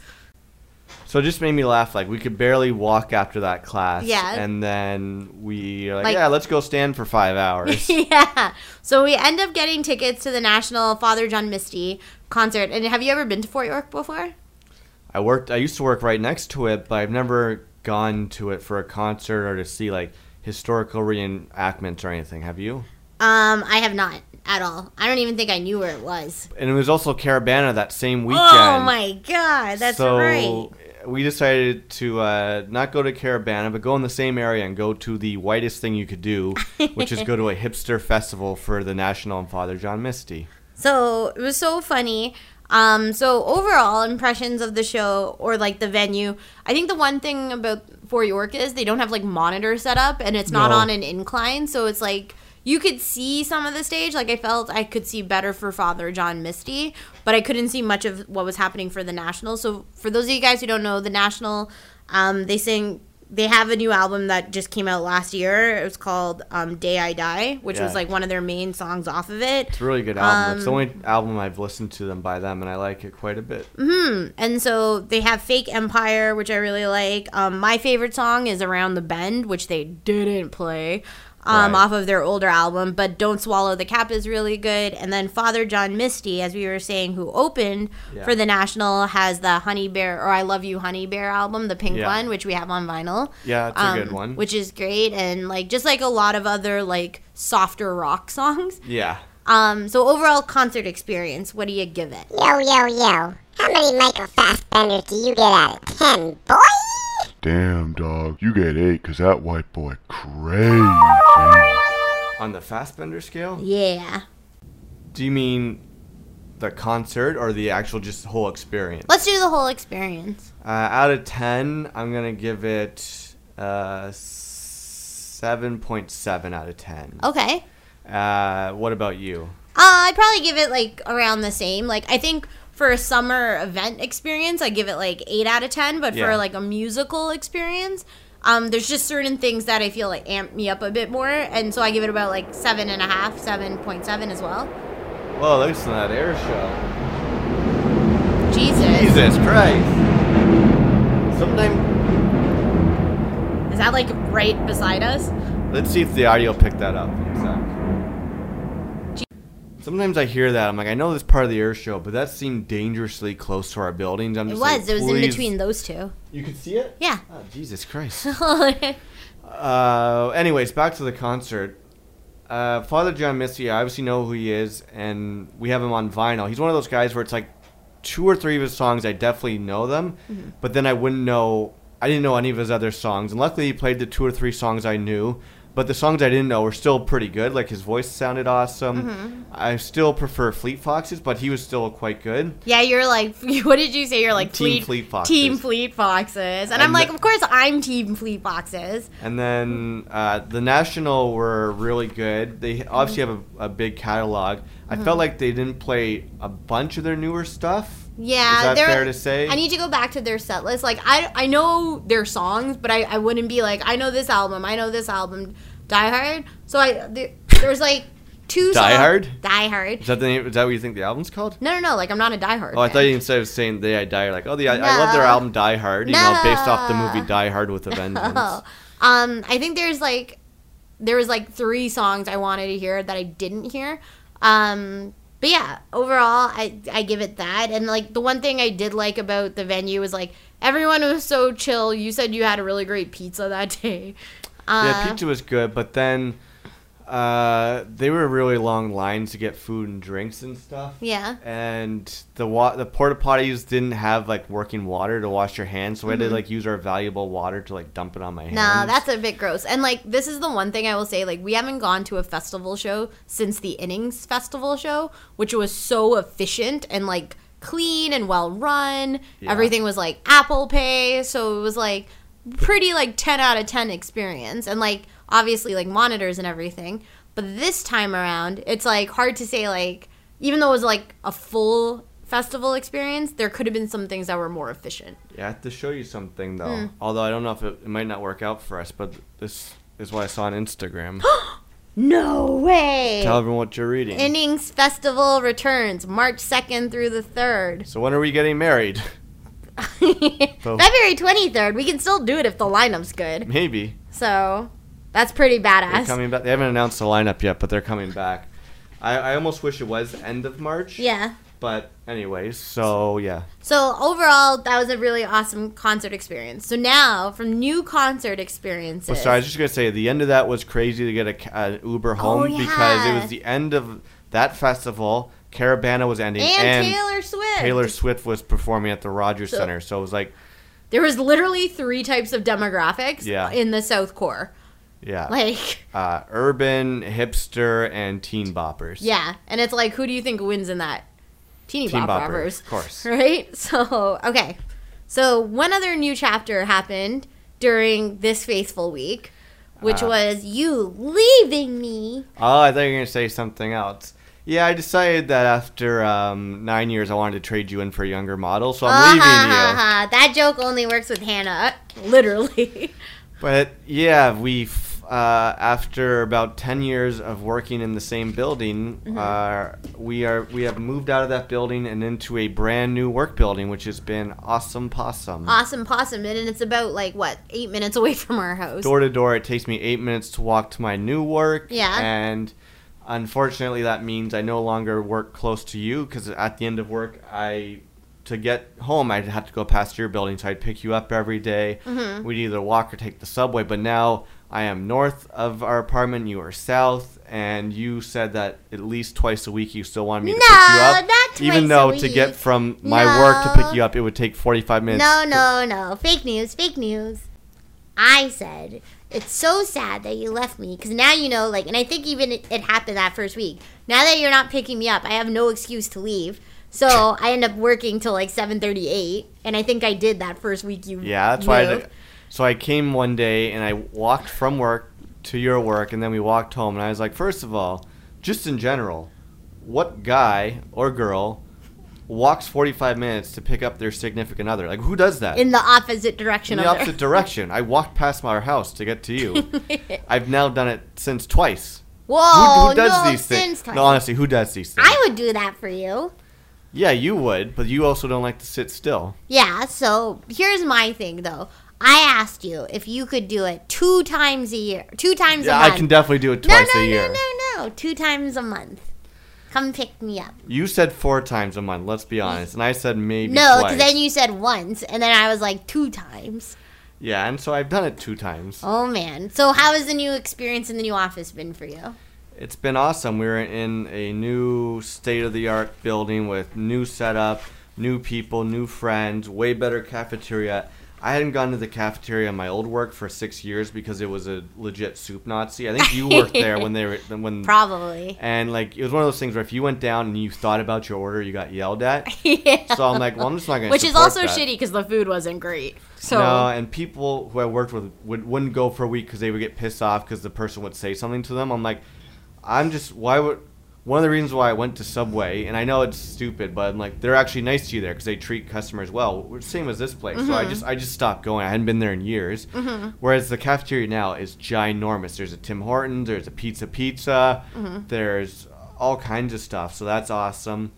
So it just made me laugh. Like we could barely walk after that class. Yeah. And then we are like, Like- yeah, let's go stand for five hours. yeah. So we end up getting tickets to the National Father John Misty concert. And have you ever been to Fort York before? I worked. I used to work right next to it, but I've never gone to it for a concert or to see like historical reenactments or anything. Have you? Um, I have not at all. I don't even think I knew where it was. And it was also Caribana that same weekend. Oh my god, that's so right. We decided to uh, not go to Caribana, but go in the same area and go to the whitest thing you could do, which is go to a hipster festival for the National and Father John Misty. So it was so funny. Um, so overall impressions of the show or like the venue, I think the one thing about Fort York is they don't have like monitor set up and it's not No. on an incline, so it's like you could see some of the stage. Like I felt I could see better for Father John Misty, but I couldn't see much of what was happening for the National. So for those of you guys who don't know, the National, um, they sing. They have a new album that just came out last year. It was called um, "Day I Die," which was like one of their main songs off of it. It's a really good album. it's the Um, only album I've listened to them by them, and I like it quite a bit. Hmm. And so they have Fake Empire, which I really like. Um, my favorite song is Around the Bend, which they didn't play um, Right. off of their older album. But Don't Swallow the Cap is really good. And then Father John Misty, as we were saying, who opened Yeah. for the National, has the Honey Bear or I Love You Honey Bear album, the pink Yeah. one, which we have on vinyl. Yeah, it's a um, good one. Which is great. And like just like a lot of other like softer rock songs. yeah. Um, so overall concert experience, what do you give it? Yo, yo, yo. How many Michael Fassbenders do you get out of 10, boy? Damn, dog. You get eight, 'cause that white boy crazy. On the Fassbender scale, Yeah. do you mean the concert or the actual just whole experience? Let's do the whole experience. Uh, out of 10, I'm going to give it uh, 7.7 out of 10. Okay. Uh, what about you? Uh, I'd probably give it like around the same. Like I think for a summer event experience, I give it like eight out of ten. But Yeah. for like a musical experience, um, there's just certain things that I feel like amp me up a bit more, and so I give it about like seven and a half, seven point seven as well. Well, to that air show. Jesus, Jesus Christ. Sometimes, is that like right beside us? let's see if the audio picked that up. Sometimes I hear that. I'm like, I know this part of the air show, but that seemed dangerously close to our buildings. I'm It just was. like, it was in between those two. You could see it? Yeah. Oh, Jesus Christ. Uh, anyways, back to the concert. Uh, Father John Misty, I obviously know who he is, and we have him on vinyl. He's one of those guys where it's like two or three of his songs, I definitely know them, but then I wouldn't know. I didn't know any of his other songs, and luckily he played the two or three songs I knew. But the songs I didn't know were still pretty good. Like his voice sounded awesome. I still prefer Fleet Foxes, but he was still quite good. Yeah, you're like, what did you say? You're like Team Fleet, Fleet Foxes. Team Fleet Foxes, and, I'm And like, of course I'm Team Fleet Foxes. And then uh, the National were really good. They obviously have a, a big catalog. I Mm-hmm. felt like they didn't play a bunch of their newer stuff. Yeah, Is that fair to say? I need to go back to their set list. Like I, I know their songs, but I, I wouldn't be like, I know this album, I know this album, Die Hard. So I there, there's like two. Die songs- Hard? Die Hard. Is that the name? Is that what you think the album's called? No, no, no. Like I'm not a Die Hard. Oh, I fan. thought you instead of saying "They I Die," like, oh, the I, I love their album Die Hard. You know, based off the movie Die Hard with a Vengeance. Oh. Um, I think there's like there was like three songs I wanted to hear that I didn't hear. Um, but yeah, overall, I I give it that. And like the one thing I did like about the venue was like everyone was so chill. You said you had a really great pizza that day. Uh, yeah, pizza was good, but then uh, they were really long lines to get food and drinks and stuff. Yeah. and the wa- the porta potties didn't have like working water to wash your hands, so we had to like use our valuable water to like dump it on my hands. Mm-hmm. That's a bit gross. And like this is the one thing I will say, like we haven't gone to a festival show since the Innings Festival show, which was so efficient and like clean and well run. Yeah. Everything was like Apple Pay, so it was like pretty like 10 out of 10 experience and like obviously like monitors and everything. But this time around, it's like hard to say like even though it was like a full festival experience, there could have been some things that were more efficient. Yeah, I have to show you something though. Hmm. Although I don't know if it, it might not work out for us, but this is what I saw on Instagram. No way. Tell everyone what you're reading. Innings Festival returns March 2nd through the 3rd. so when are we getting married? February 23rd. We can still do it if the lineup's good. Maybe So that's pretty they're badass. coming back. They haven't announced the lineup yet, but they're coming back. I, I almost wish it was end of March. Yeah. But anyways, so yeah. So overall, that was a really awesome concert experience. So now, from new concert experiences. Well, so I was just gonna say the end of that was crazy to get a, an Uber oh, home Oh, because it was the end of that festival. Caribana was ending, and, Taylor Swift. Taylor Swift was performing at the Rogers So- Center. So it was like, There was literally three types of demographics Yeah. in the South Core. Yeah, Like, uh, urban, hipster, and teen boppers. yeah. And it's like, who do you think wins in that? Teeny Teen Bop bopper, Robbers. of course. Right? So, okay. So, one other new chapter happened during this faithful week, which Uh, was you leaving me. Oh, I thought you were gonna say something else. Yeah, I decided that after um, nine years, I wanted to trade you in for a younger model, so I'm Ah, leaving you. ha, ha. That joke only works with Hannah, literally. But yeah, we uh, after about ten years of working in the same building, Mm-hmm. uh, we are we have moved out of that building and into a brand new work building, which has been awesome possum. awesome possum, and it's about like what eight minutes away from our house. Door to door, it takes me eight minutes to walk to my new work. Yeah. and unfortunately, that means I no longer work close to you because at the end of work, I to get home, I'd have to go past your building, so I'd pick you up every day. Mm-hmm. We'd either walk or take the subway. But now I am north of our apartment, you are south, and you said that at least twice a week you still wanted me to No, pick you up. not Even though a to get from my work to pick you up, it would take 45 minutes. No, no, no. Fake news, fake news. I said, it's so sad that you left me because now you know, like, and I think even it, it happened that first week. Now that you're not picking me up, I have no excuse to leave. So I end up working till like 7:38, and I think I did that first week you. Yeah, that's why. I, so I came one day and I walked from work to your work, and then we walked home. And I was like, first of all, just in general, what guy or girl walks 45 minutes to pick up their significant other? Like, who does that? in the opposite direction In the opposite direction. I walked past my house to get to you. I've now done it since twice. Whoa, who, who does no, these things? twice. No, honestly, who does these things? I would do that for you. yeah, you would, but you also don't like to sit still. Yeah, so here's my thing though. I asked you if you could do it two times a year. Two times Yeah, a month. I can definitely do it twice no, a year. no, no, no. no, Two times a month. Come pick me up. You said four times a month. Let's be honest, and I said maybe No, because then you said once, and then I was like two times. Yeah, and so I've done it two times. Oh man. So how has the new experience in the new office been for you? It's been awesome. We're in a new state of the art building with new setup, new people, new friends, way better cafeteria. I hadn't gone to the cafeteria in my old work for six years because it was a legit soup Nazi. I think you worked there when they were when Probably. and like it was one of those things where if you went down and you thought about your order, you got yelled at. yeah. So I'm like, well, I'm just not gonna. Which is also that. shitty because the food wasn't great. So no, and people who I worked with would, wouldn't go for a week because they would get pissed off because the person would say something to them. I'm like, I'm just why would one of the reasons why I went to Subway, and I know it's stupid, but I'm like they're actually nice to you there because they treat customers well, same as this place. So I mm-hmm. just I just stopped going. I hadn't been there in years. Mm-hmm. Whereas the cafeteria now is ginormous. There's a Tim Hortons, there's a Pizza Pizza, mm-hmm. there's all kinds of stuff. So that's awesome.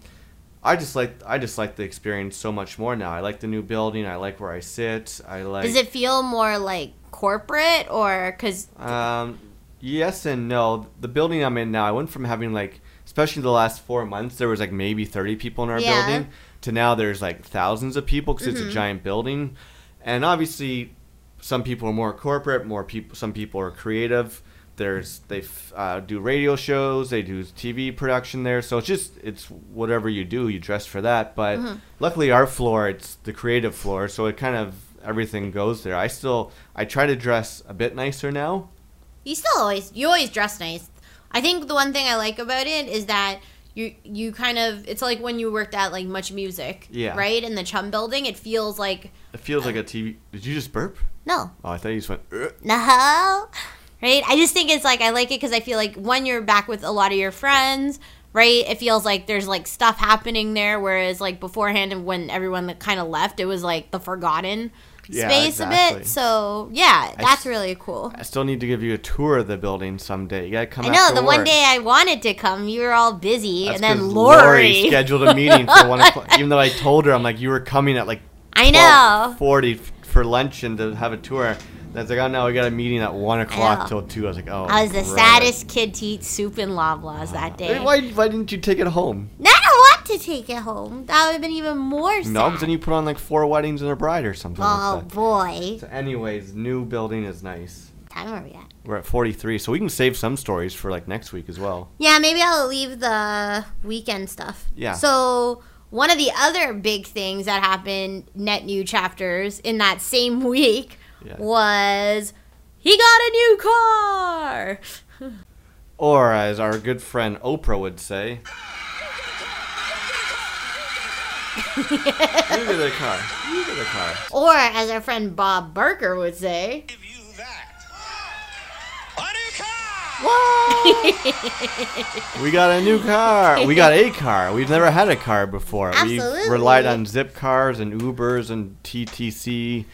I just like I just like the experience so much more now. I like the new building. I like where I sit. I like. does it feel more like corporate or because Um, yes and no. The building I'm in now, I went from having like, especially the last four months, there was like maybe 30 people in our Yeah. building, to now there's like thousands of people because Mm-hmm. it's a giant building, and obviously, some people are more corporate, more people. Some people are creative. There's they f- uh, do radio shows, they do TV production there, so it's just it's whatever you do, you dress for that. But Mm-hmm. luckily, our floor it's the creative floor, so it kind of everything goes there. I still I try to dress a bit nicer now. you still always you always dress nice. I think the one thing I like about it is that you you kind of it's like when you worked at like Much Music, Yeah. right in the Chum Building. It feels like It feels like a TV. Did you just burp? no, Oh, I thought you just went. "Ugh." no, right? I just think it's like I like it because I feel like when you're back with a lot of your friends, right? It feels like there's like stuff happening there, whereas like beforehand and when everyone kind of left, it was like the forgotten Yeah, space a bit. So yeah, that's s- really cool. I still need to give you a tour of the building someday. You gotta come. I know the one day I wanted to come, you were all busy, That's and then Lori. scheduled a meeting for one o'clock. Even though I told her, I'm like, you were coming at like. I I know. forty for lunch and to have a tour. I was like, oh no, we got a meeting at one o'clock till two. I was like, oh. I was the great. saddest kid to eat soup and loblaws that uh, day. Why, why didn't you take it home? I don't to take it home. That would have been even more sad. No, because then you put on like four weddings and a bride or something Oh like that. boy. So anyways, new building is nice. Time are we at? We're at 43, so we can save some stories for like next week as well. Yeah, maybe I'll leave the weekend stuff. Yeah. So one of the other big things that happened, net new chapters in that same week, Yeah. was he got a new car. Or as our good friend Oprah would say, Look at the car. Look at the car. Or as our friend Bob Barker would say, give you that. A new car! We got a new car. We got a car. We've never had a car before. We relied on Zip cars and Ubers and TTC.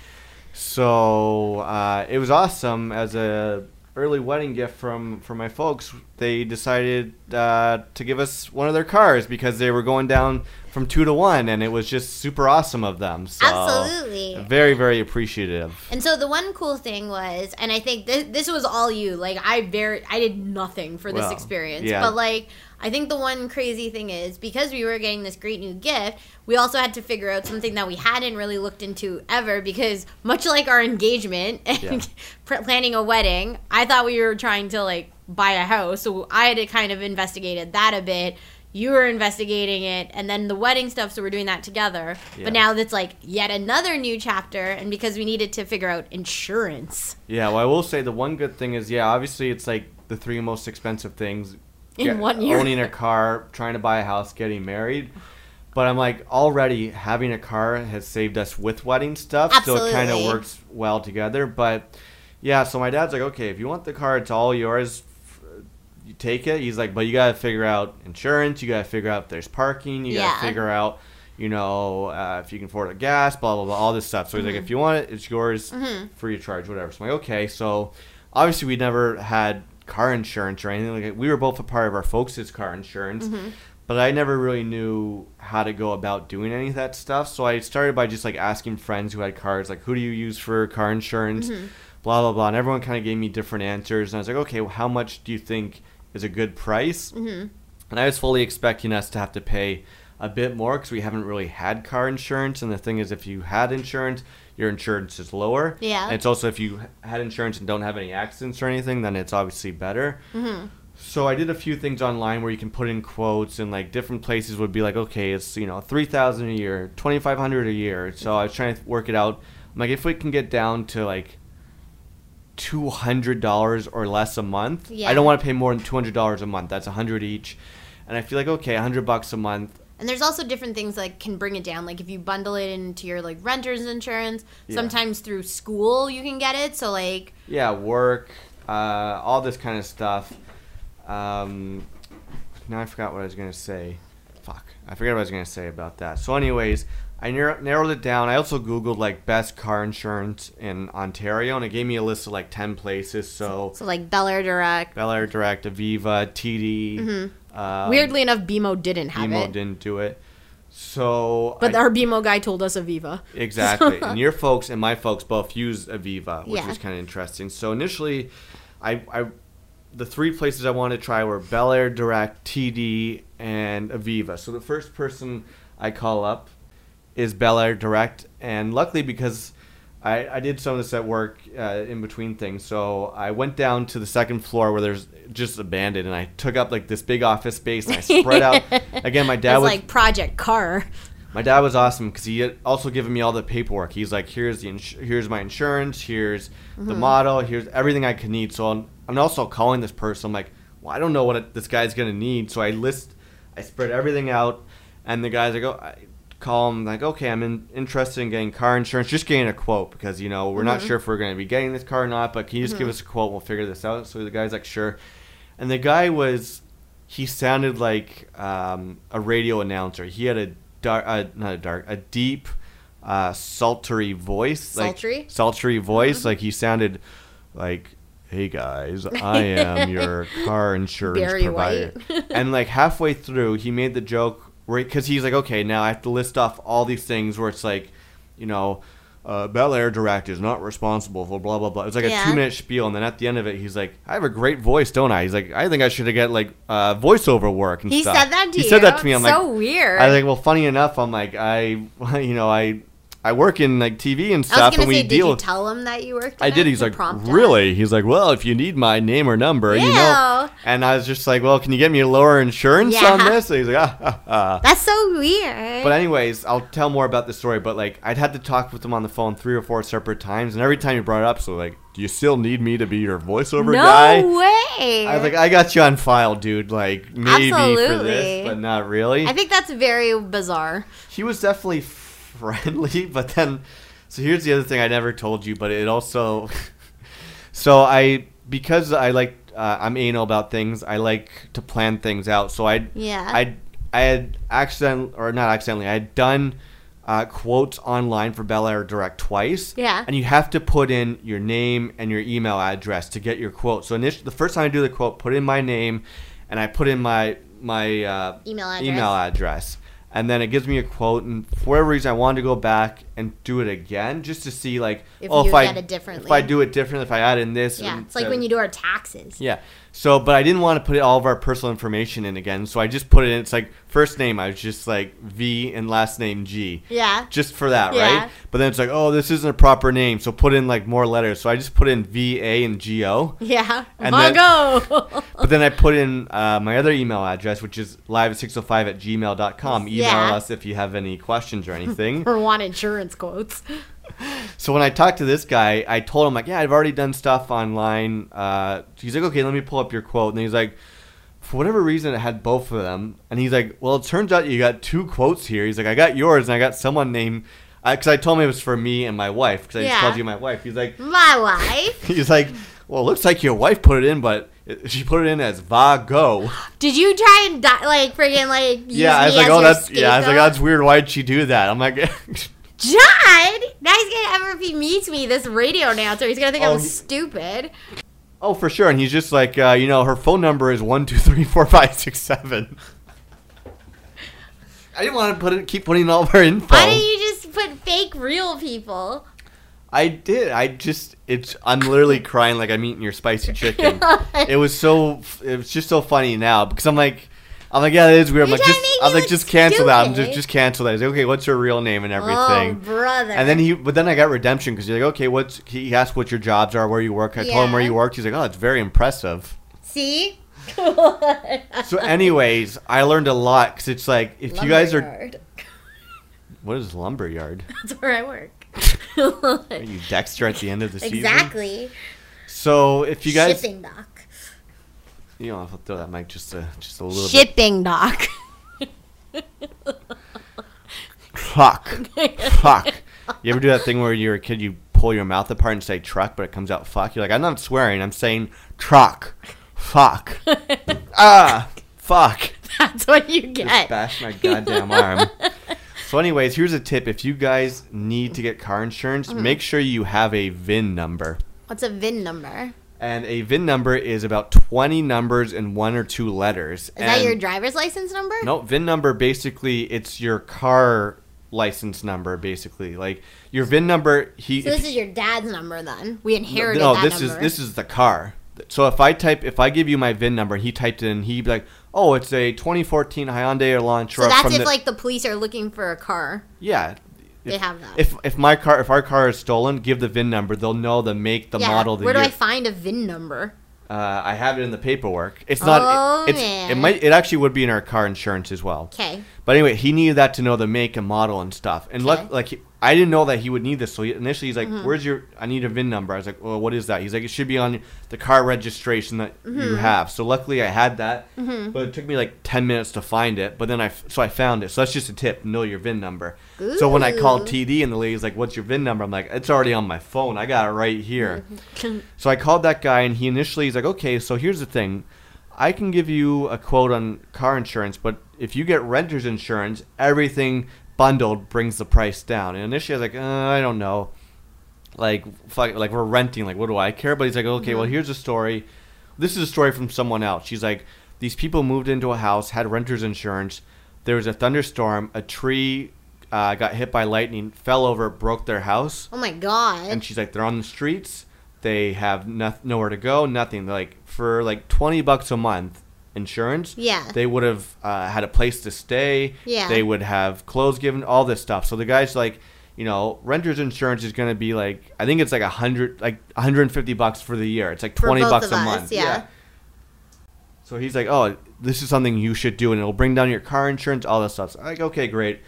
So uh, it was awesome as a early wedding gift from from my folks. They decided uh, to give us one of their cars because they were going down from two to one, and it was just super awesome of them. So Absolutely. very very appreciative. And so the one cool thing was, and I think this, this was all you. Like I very, I did nothing for this Well, experience. yeah. But like, I think the one crazy thing is because we were getting this great new gift, we also had to figure out something that we hadn't really looked into ever. Because much like our engagement and Yeah. planning a wedding, I thought we were trying to like buy a house, so I had to kind of investigated that a bit. You were investigating it, and then the wedding stuff, so we're doing that together. Yeah. But now that's like yet another new chapter, and because we needed to figure out insurance Yeah, well, I will say the one good thing is, yeah, obviously it's like the three most expensive things In Get- one year. owning a car, trying to buy a house, getting married. But I'm like, already having a car has saved us with wedding stuff, so it kind of works well together. But yeah, so my dad's like, okay, if you want the car, it's all yours. Take it. He's like, but you gotta figure out insurance. You gotta figure out if there's parking. You Yeah. gotta figure out, you know, uh, if you can afford the gas, blah blah blah, all this stuff. So he's Mm-hmm. like, if you want it, it's yours, free of charge, whatever. So I'm like, okay. So obviously we never had car insurance or anything. Like we were both a part of our folks' car insurance, Mm-hmm. but I never really knew how to go about doing any of that stuff. So I started by just like asking friends who had cars, like, who do you use for car insurance? Mm-hmm. Blah blah blah. And everyone kind of gave me different answers. And I was like, okay, well, how much do you think is a good price? Mm-hmm. And I was fully expecting us to have to pay a bit more because we haven't really had car insurance. And the thing is, if you had insurance, your insurance is lower. Yeah. And it's also if you had insurance and don't have any accidents or anything, then it's obviously better. Mm-hmm. So I did a few things online where you can put in quotes and like different places would be like, okay, it's you know three thousand a year, twenty five hundred a year. So I was trying to work it out. I'm like, if we can get down to like two hundred dollars or less a month, Yeah. I don't want to pay more than two hundred dollars a month. That's a hundred each, and I feel like okay, a hundred bucks a month. And there's also different things like can bring it down. Like if you bundle it into your like renter's insurance, Yeah. sometimes through school you can get it. So like Yeah, work, uh, all this kind of stuff. Um, now I forgot what I was gonna say. Fuck, I forgot what I was gonna say about that. So, anyways, I narrow- narrowed it down. I also googled like best car insurance in Ontario, and it gave me a list of like ten places. So, so like Bel Air Direct. Bel Air Direct, Aviva, TD. Um, Mm-hmm. Weirdly enough, BMO didn't have BMO it, didn't do it. So, but I- our BMO guy told us Aviva. Exactly. and your folks and my folks both use Aviva, which Yeah. was kind of interesting. So initially, I, I the three places I wanted to try were Bel Air Direct, TD, and Aviva. So the first person I call up is Bel Air Direct, and luckily because I, I did some of this at work uh, in between things, so I went down to the second floor where there's just abandoned, and I took up like this big office space and I spread out. Again, my dad was like Project Car. my dad was awesome because he had also given me all the paperwork. He's like, here's the ins- here's my insurance, here's the model, here's everything I could need. So I'm, I'm also calling this person. I'm like, well, I don't know what it, this guy's gonna need. So I list, I spread everything out, and the guys I go, I call him like, okay, I'm in, interested in getting car insurance, just getting a quote because you know we're not sure if we're gonna be getting this car or not. But can you just give us a quote? We'll figure this out. So the guy's like, sure, and the guy was he sounded like um, a radio announcer. He had a dark, uh, not a dark, a deep, uh, sultry voice, Sultry? like sultry voice. Like he sounded like, "Hey guys, I am your car insurance Barry provider." White. and like halfway through, he made the joke where because he's like, "Okay, now I have to list off all these things where it's like." you know, uh, Bel Air Direct is not responsible for blah blah blah. It's like a two minute spiel, and then at the end of it, he's like, "I have a great voice, don't I?" He's like, "I think I should get like uh, voiceover work and He stuff." said that to he you. said that to me. I'm so like, weird. I think, well, funny enough, I'm like, I, you know, I, I work in like TV and I was stuff, and we say, did deal. you with tell him that you worked? I did. He's like, really? He's like, well, if you need my name or number, you know. Ew. And I was just like, well, can you get me a lower insurance Yeah. on this? And he's like, ah, ah, ah. That's so weird. But anyways, I'll tell more about the story. But like, I'd had to talk with him on the phone three or four separate times, and every time he brought it up, so like, do you still need me to be your voiceover no guy? No way. I was like, I got you on file, dude. Like maybe for Absolutely. this, but not really. I think that's very bizarre. he was definitely friendly, but then so here's the other thing I never told you, but it also so I because I like uh, I'm anal about things. I like to plan things out. So I Yeah. I I had accident or not accidentally. I had done uh, quotes online for Bel Air Direct twice. Yeah. And you have to put in your name and your email address to get your quote. So initially, the first time I do the quote, put in my name, and I put in my my uh, Email address. email address. And then it gives me a quote, and for whatever reason, I wanted to go back and do it again just to see, like, If oh, you if I it differently. if I do it differently, if I add in this, Yeah, and it's like so- when you do our taxes. yeah. So, but I didn't want to put all of our personal information in again, so I just put it in. It's like first name, I was just like V and last name G. Yeah. Just for that, Yeah. right? But then it's like, oh, this isn't a proper name, so put in like more letters. So I just put in V, A, and G, O. Yeah. And then- Mongo. But then I put in uh, my other email address, which is live605 at gmail.com. Email Yeah. us if you have any questions or anything. or want insurance quotes. So when I talked to this guy, I told him like, yeah, I've already done stuff online. Uh, he's like, okay, let me pull up your quote, and he's like, for whatever reason, it had both of them, and he's like, well, it turns out you got two quotes here. He's like, I got yours, and I got someone named, because I told him it was for me and my wife, because I just called you my wife. He's like, My wife. he's like, well, it looks like your wife put it in, but she put it in as Vago. Did you try and di- like freaking like use yeah, I was like, oh, that's yeah, I was like, scapegoat? that's weird. Why'd she do that? I'm like. John. Now he's gonna ever if he meets me, this radio announcer, he's gonna think Oh, I'm he- stupid. Oh, for sure. And he's just like, uh, you know, her phone number is one two three four five six seven. I didn't want to put it, keep putting all of our info. Why don't you just put fake real people? I did. I just, it's. I'm literally crying like I'm eating your spicy chicken. it was so. It was just so funny now because I'm like, I'm like, yeah, that is weird. I'm You're like, just, I'm like, just cancel that. I'm just, just cancel that. He's like, okay, what's your real name and everything? Oh, everything. brother. And then he, but then I got redemption because he's like, okay, what's? He asked what your jobs are, where you work. I told him where you worked. He's like, oh, it's very impressive. see. So, anyways, I learned a lot because it's like if you guys are, what is lumberyard? That's where I work. Are you Dexter at the end of the season? exactly. So if you guys, Shipping dock. You know, I'll throw that mic just a just a little bit. Shipping dock. Fuck, fuck. You ever do that thing where you're a kid, you pull your mouth apart and say truck, but it comes out fuck? You're like, I'm not swearing. I'm saying truck. Fuck. ah, fuck. That's what you Just get. bash my goddamn arm. So, anyways, here's a tip: if you guys need to get car insurance, Mm-hmm. make sure you have a VIN number. What's a VIN number? And a VIN number is about 20 numbers and one or two letters. Is that your driver's license number? No, VIN number basically it's your car license number basically. Like your VIN number he So this is your dad's number then. We no, inherited no, that this number. is this is the car. So if I type if I give you my VIN number, he typed in, he'd be like, "Oh, it's a 2014 Hyundai Elantra so that's from if the like the police are looking for a car. Yeah. They If- have that. If if my car if our car is stolen, give the VIN number. They'll know the make, the yeah. model, the Where do year. I find a VIN number? Uh, I have it in the paperwork. It's not. Oh, it, it's, man. it might. It actually would be in our car insurance as well. Okay. But anyway, he needed that to know the make and model and stuff. And Okay. luck, like I didn't know that he would need this. So he, initially, he's like, Mm-hmm. "Where's your? I need a VIN number." I was like, "Well, what is that?" He's like, "It should be on the car registration that you Mm-hmm. have." So luckily, I had that. But it took me like ten minutes to find it. But then I, so I found it. So that's just a tip: know your VIN number. So when I called TD and the lady's like, "What's your VIN number?" I'm like, "It's already on my phone. I got it right here." Mm-hmm. So I called that guy, and he initially he's like, "Okay, so here's the thing, I can give you a quote on car insurance, but if you get renter's insurance, everything bundled brings the price down." And initially I was like, uh, "I don't know, like fuck, like we're renting, like what do I care?" But he's like, "Okay, well here's a story. This is a story from someone else." She's like, "These people moved into a house, had renter's insurance. There was a thunderstorm, a tree." uh, got hit by lightning, fell over, broke their house, Oh my god. and she's like, they're on the streets. They have no- nowhere to go, nothing. Like for like twenty bucks a month insurance. Yeah. They would have uh, had a place to stay. Yeah. They would have clothes given, all this stuff. So the guy's like, you know, renter's insurance is going to be like, I think it's like a hundred, like 150 bucks for the year. It's like 20 bucks a us, month. yeah. So he's like, oh, this is something you should do, and it'll bring down your car insurance, all this stuff. So I'm like, okay, great.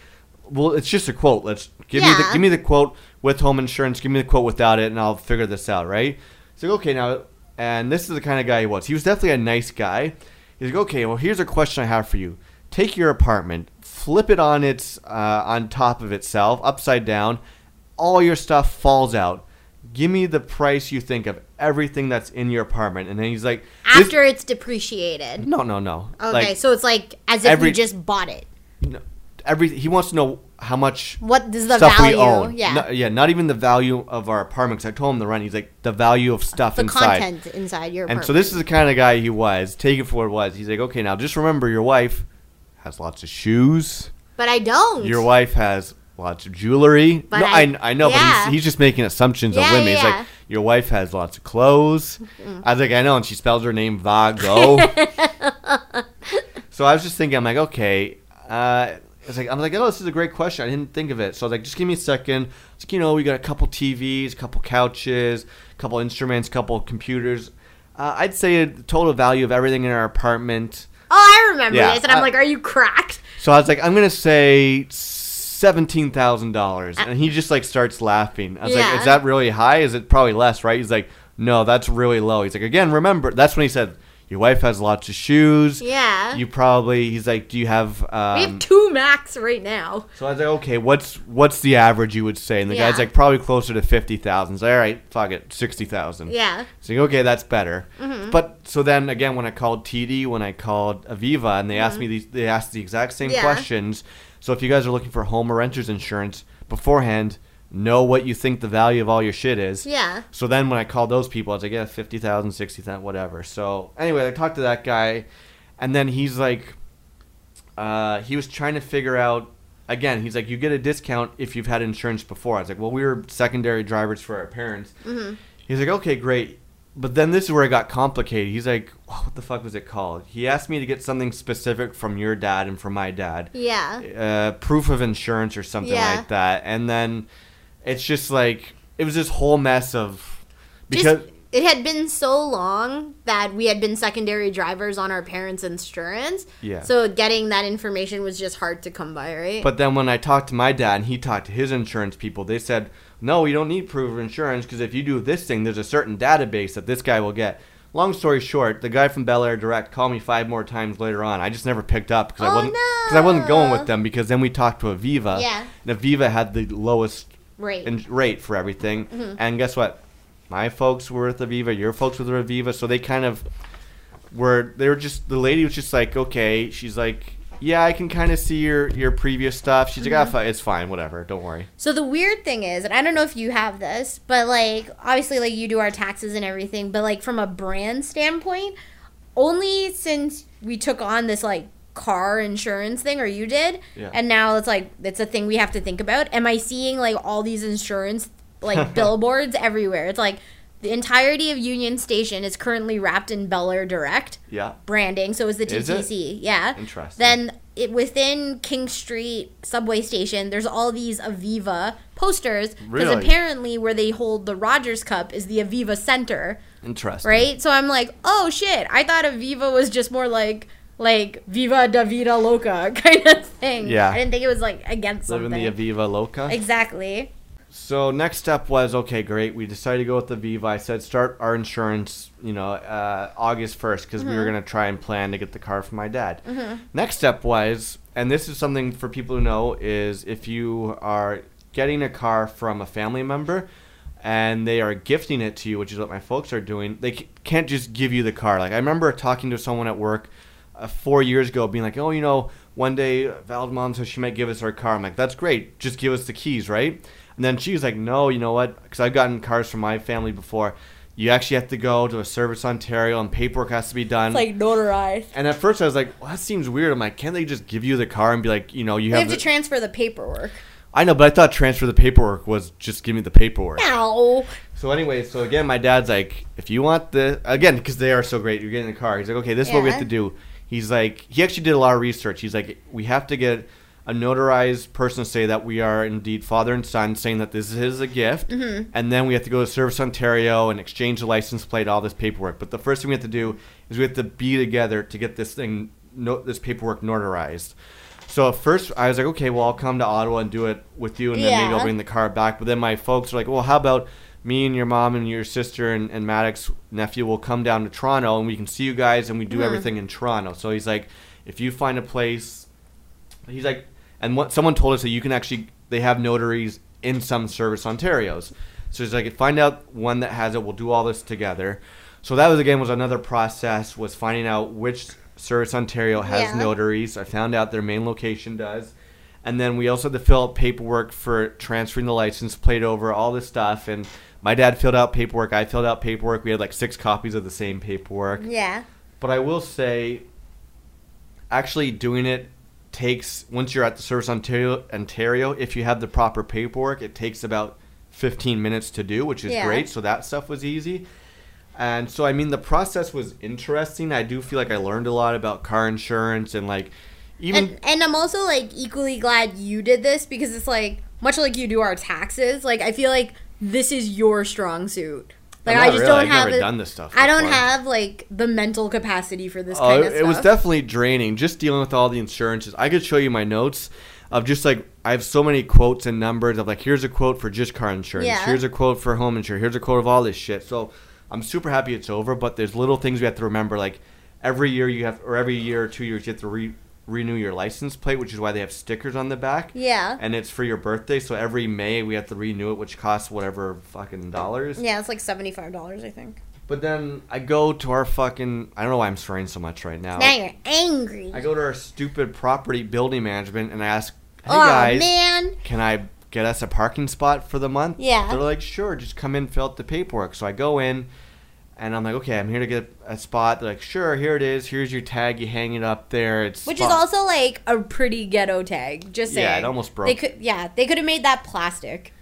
Well, it's just a quote. Let's give me the give me the quote with home insurance. Give me the quote without it, and I'll figure this out. Right? He's like, okay, now, and this is the kind of guy he was. He was definitely a nice guy. He's like, okay, well, here's a question I have for you. Take your apartment, flip it on its uh, on top of itself, upside down. All your stuff falls out. Give me the price you think of everything that's in your apartment. And then he's like, After it's depreciated. no, no, no. Okay, Like, so it's like as if every- you just bought it. no, every he wants to know how much What is the stuff value? we own. Yeah. No- yeah, not even the value of our apartment. 'cause I told him the rent. He's like the value of stuff the inside. content inside your And apartment. so this is the kind of guy he was. Take it for what it was. He's like, okay, now just remember, your wife has lots of shoes. But I don't. Your wife has lots of jewelry. But no, I- I, I know, but he's, he's just making assumptions Yeah, of women. He's yeah. like, your wife has lots of clothes. I was like, I know, and she spells her name Vago. so I was just thinking, I'm like, okay. Uh, it's like I'm like, oh, this is a great question. I didn't think of it. So I was like, just give me a second. It's like, you know, we got a couple TVs, a couple couches, a couple instruments, a couple computers. Uh, I'd say the total value of everything in our apartment. oh, I remember Yeah, this, and I'm I- like, are you cracked? So I was like, I'm gonna say seventeen thousand dollars, and he just like starts laughing. I was Yeah. like, Is that really high? Is it probably less, right? He's like, No, that's really low. He's like, Again, remember, that's when he said, Your wife has lots of shoes. Yeah. You probably. He's like, Do you have? Um, we have two Macs right now. so I was like, Okay, what's what's the average you would say? And the guy's like, Probably closer to fifty thousand. So all right, fuck it, sixty thousand. Yeah. So go, okay, that's better. Mm-hmm. But so then again, when I called TD, when I called Aviva, and they asked me these, they asked the exact same Mm-hmm. Yeah. questions. So if you guys are looking for home or renters insurance beforehand, know what you think the value of all your shit is. Yeah. So then when I called those people, I was like, yeah, 50,000, 60,000, whatever. So anyway, I talked to that guy, and then he's like, uh, he was trying to figure out, again, he's like, you get a discount if you've had insurance before. I was like, well, we were secondary drivers for our parents. Mm-hmm. He's like, okay, great. But then this is where it got complicated. He's like, oh, what the fuck was it called? He asked me to get something specific from your dad and from my dad Yeah. uh, proof of insurance or something Yeah. like that. And then it's just like it was this whole mess of because Just, it had been so long that we had been secondary drivers on our parents' insurance. Yeah. So getting that information was just hard to come by, right? but then when I talked to my dad and he talked to his insurance people, they said, "No, you don't need proof of insurance because if you do this thing, there's a certain database that this guy will get." Long story short, the guy from Bel Air Direct called me five more times later on. I just never picked up because I Oh, wasn't because I wasn't going with them because then we talked to Aviva. Yeah. And Aviva had the lowest right. in rate for everything. Mm-hmm. And guess what? My folks were with Aviva, your folks were with Aviva, so they kind of were. They were just the lady was just like, okay. She's like, yeah, I can kind of see your your previous stuff. She's like, ah, Mm-hmm. it's fine, whatever, don't worry. So the weird thing is, and I don't know if you have this, but like obviously like you do our taxes and everything, but like from a brand standpoint, only since we took on this like car insurance thing or you did Yeah. and now it's like it's a thing we have to think about am i seeing like all these insurance like billboards everywhere it's like the entirety of union station is currently wrapped in bel air direct Yeah, branding so is the Is it? ttc yeah Interesting. then it within king street subway station there's all these aviva posters because Really? apparently where they hold the rogers cup is the aviva center interesting. right so i'm like oh shit i thought aviva was just more like like viva da vida loca kind of thing Yeah. i didn't think it was like against Live in something the Aviva Loca. exactly So next step was okay, great. We decided to go with the Viva. I said start our insurance, you know, uh, August first because we were gonna try and plan to get the car for my dad. Next step was, and this is something for people who know, is if you are getting a car from a family member and they are gifting it to you, which is what my folks are doing, they c- can't just give you the car. Like I remember talking to someone at work uh, four years ago, being like, "Oh, you know, one day Val's mom says she might give us her car." I'm like, "That's great. Just give us the keys, right?" And then she's like, "No, you know what? Because I've gotten cars from my family before. You actually have to go to a Service Ontario, and paperwork has to be done." it's like notarized and at first I was like, well, "That seems weird." I'm like, "Can't they just give you the car and be like, you know, you have?" have to the-" transfer the paperwork I know, but I thought transfer the paperwork was just give me the paperwork. Ow. So anyway, so again, my dad's like, if you want the again, because they are so great, you're getting in the car. He's like, okay, this is what we have to do. He's like, he actually did a lot of research. He's like, we have to get a notarized person to say that we are indeed father and son, saying that this is a gift, Mm-hmm. and then we have to go to Service Ontario and exchange the license plate, all this paperwork. But the first thing we have to do is we have to be together to get this thing, no, this paperwork notarized. So at first I was like, okay, well I'll come to Ottawa and do it with you, and then maybe I'll bring the car back. But then my folks are like, well, how about me and your mom and your sister and, and Maddox nephew will come down to Toronto and we can see you guys and we do hmm. everything in Toronto. So he's like, if you find a place, he's like, and what someone told us that you can actually they have notaries in some service Ontarios. So he's like, find out one that has it. We'll do all this together. So that was again was another process was finding out which service Ontario has Yeah. notaries. I found out their main location does. And then we also had to fill out paperwork for transferring the license plate over, all this stuff. And my dad filled out paperwork. I filled out paperwork. We had like six copies of the same paperwork. Yeah. But I will say, actually doing it takes once you're at the Service Ontario, Ontario, if you have the proper paperwork, it takes about 15 minutes to do, which is Yeah. great. So that stuff was easy. And so I mean the process was interesting. I do feel like I learned a lot about car insurance and like even And, and I'm also like equally glad you did this because it's like much like you do our taxes. Like I feel like this is your strong suit. Like I just really. don't I've have never it- done this stuff I don't before. have like the mental capacity for this Oh, kind of it stuff. It was definitely draining just dealing with all the insurances. I could show you my notes of just like I have so many quotes and numbers of like here's a quote for just car insurance, Yeah. here's a quote for home insurance, here's a quote of all this shit. So I'm super happy it's over, but there's little things we have to remember like every year you have or every year or two years you have to re- renew your license plate, which is why they have stickers on the back. Yeah. And it's for your birthday, so every May we have to renew it, which costs whatever fucking dollars. Yeah, it's like seventy five dollars, I think. But then I go to our fucking I don't know why I'm swearing so much right now. Now you're angry. I go to our stupid property building management and I ask, "Hey oh guys, man. can I get us a parking spot for the month?" Yeah. They're like, "Sure, just come in, fill out the paperwork." So I go in, and I'm like, "Okay, I'm here to get a spot." They're like, "Sure, here it is. Here's your tag. You hang it up there. It's Which spot." is also like a pretty ghetto tag. Just saying. Yeah, it almost broke. They could, yeah, they could have made that plastic.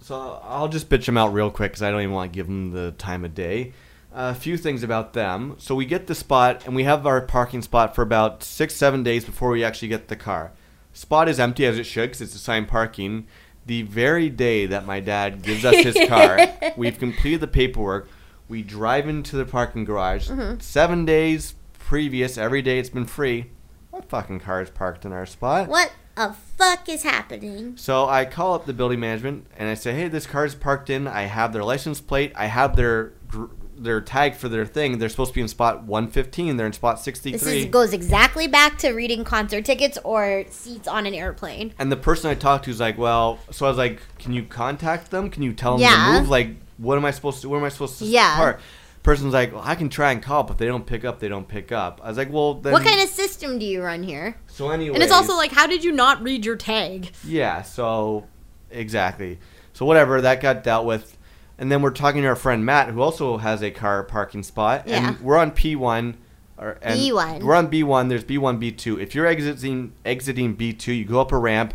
So I'll just bitch them out real quick because I don't even want to give them the time of day. a few things about them. So we get the spot and we have our parking spot for about six, seven days before we actually get the car. Spot is empty as it should because it's assigned parking. The very day that my dad gives us his car, we've completed the paperwork. We drive into the parking garage. Mm-hmm. Seven days previous, every day it's been free. What fucking car is parked in our spot. What a fuck is happening? So I call up the building management and I say, "Hey, this car is parked in. I have their license plate. I have their gr- their tag for their thing. They're supposed to be in spot 115. They're in spot This 63." is, goes exactly back to reading concert tickets or seats on an airplane. and the person I talked to is like, "Well," so I was like, "Can you contact them? Can you tell them Yeah. to move? Like, what am I supposed to? Where am I supposed to Yeah. park?" Person's like, well, "I can try and call, but if they don't pick up. They don't pick up." I was like, "Well, then." What kind of system do you run here? So anyway, And it's also like, how did you not read your tag? Yeah, so exactly. So whatever, that got dealt with. And then we're talking to our friend Matt, who also has a car parking spot. Yeah. And we're on P1. Or, and B1. We're on B1. There's B1, B2. If you're exiting exiting B2, you go up a ramp,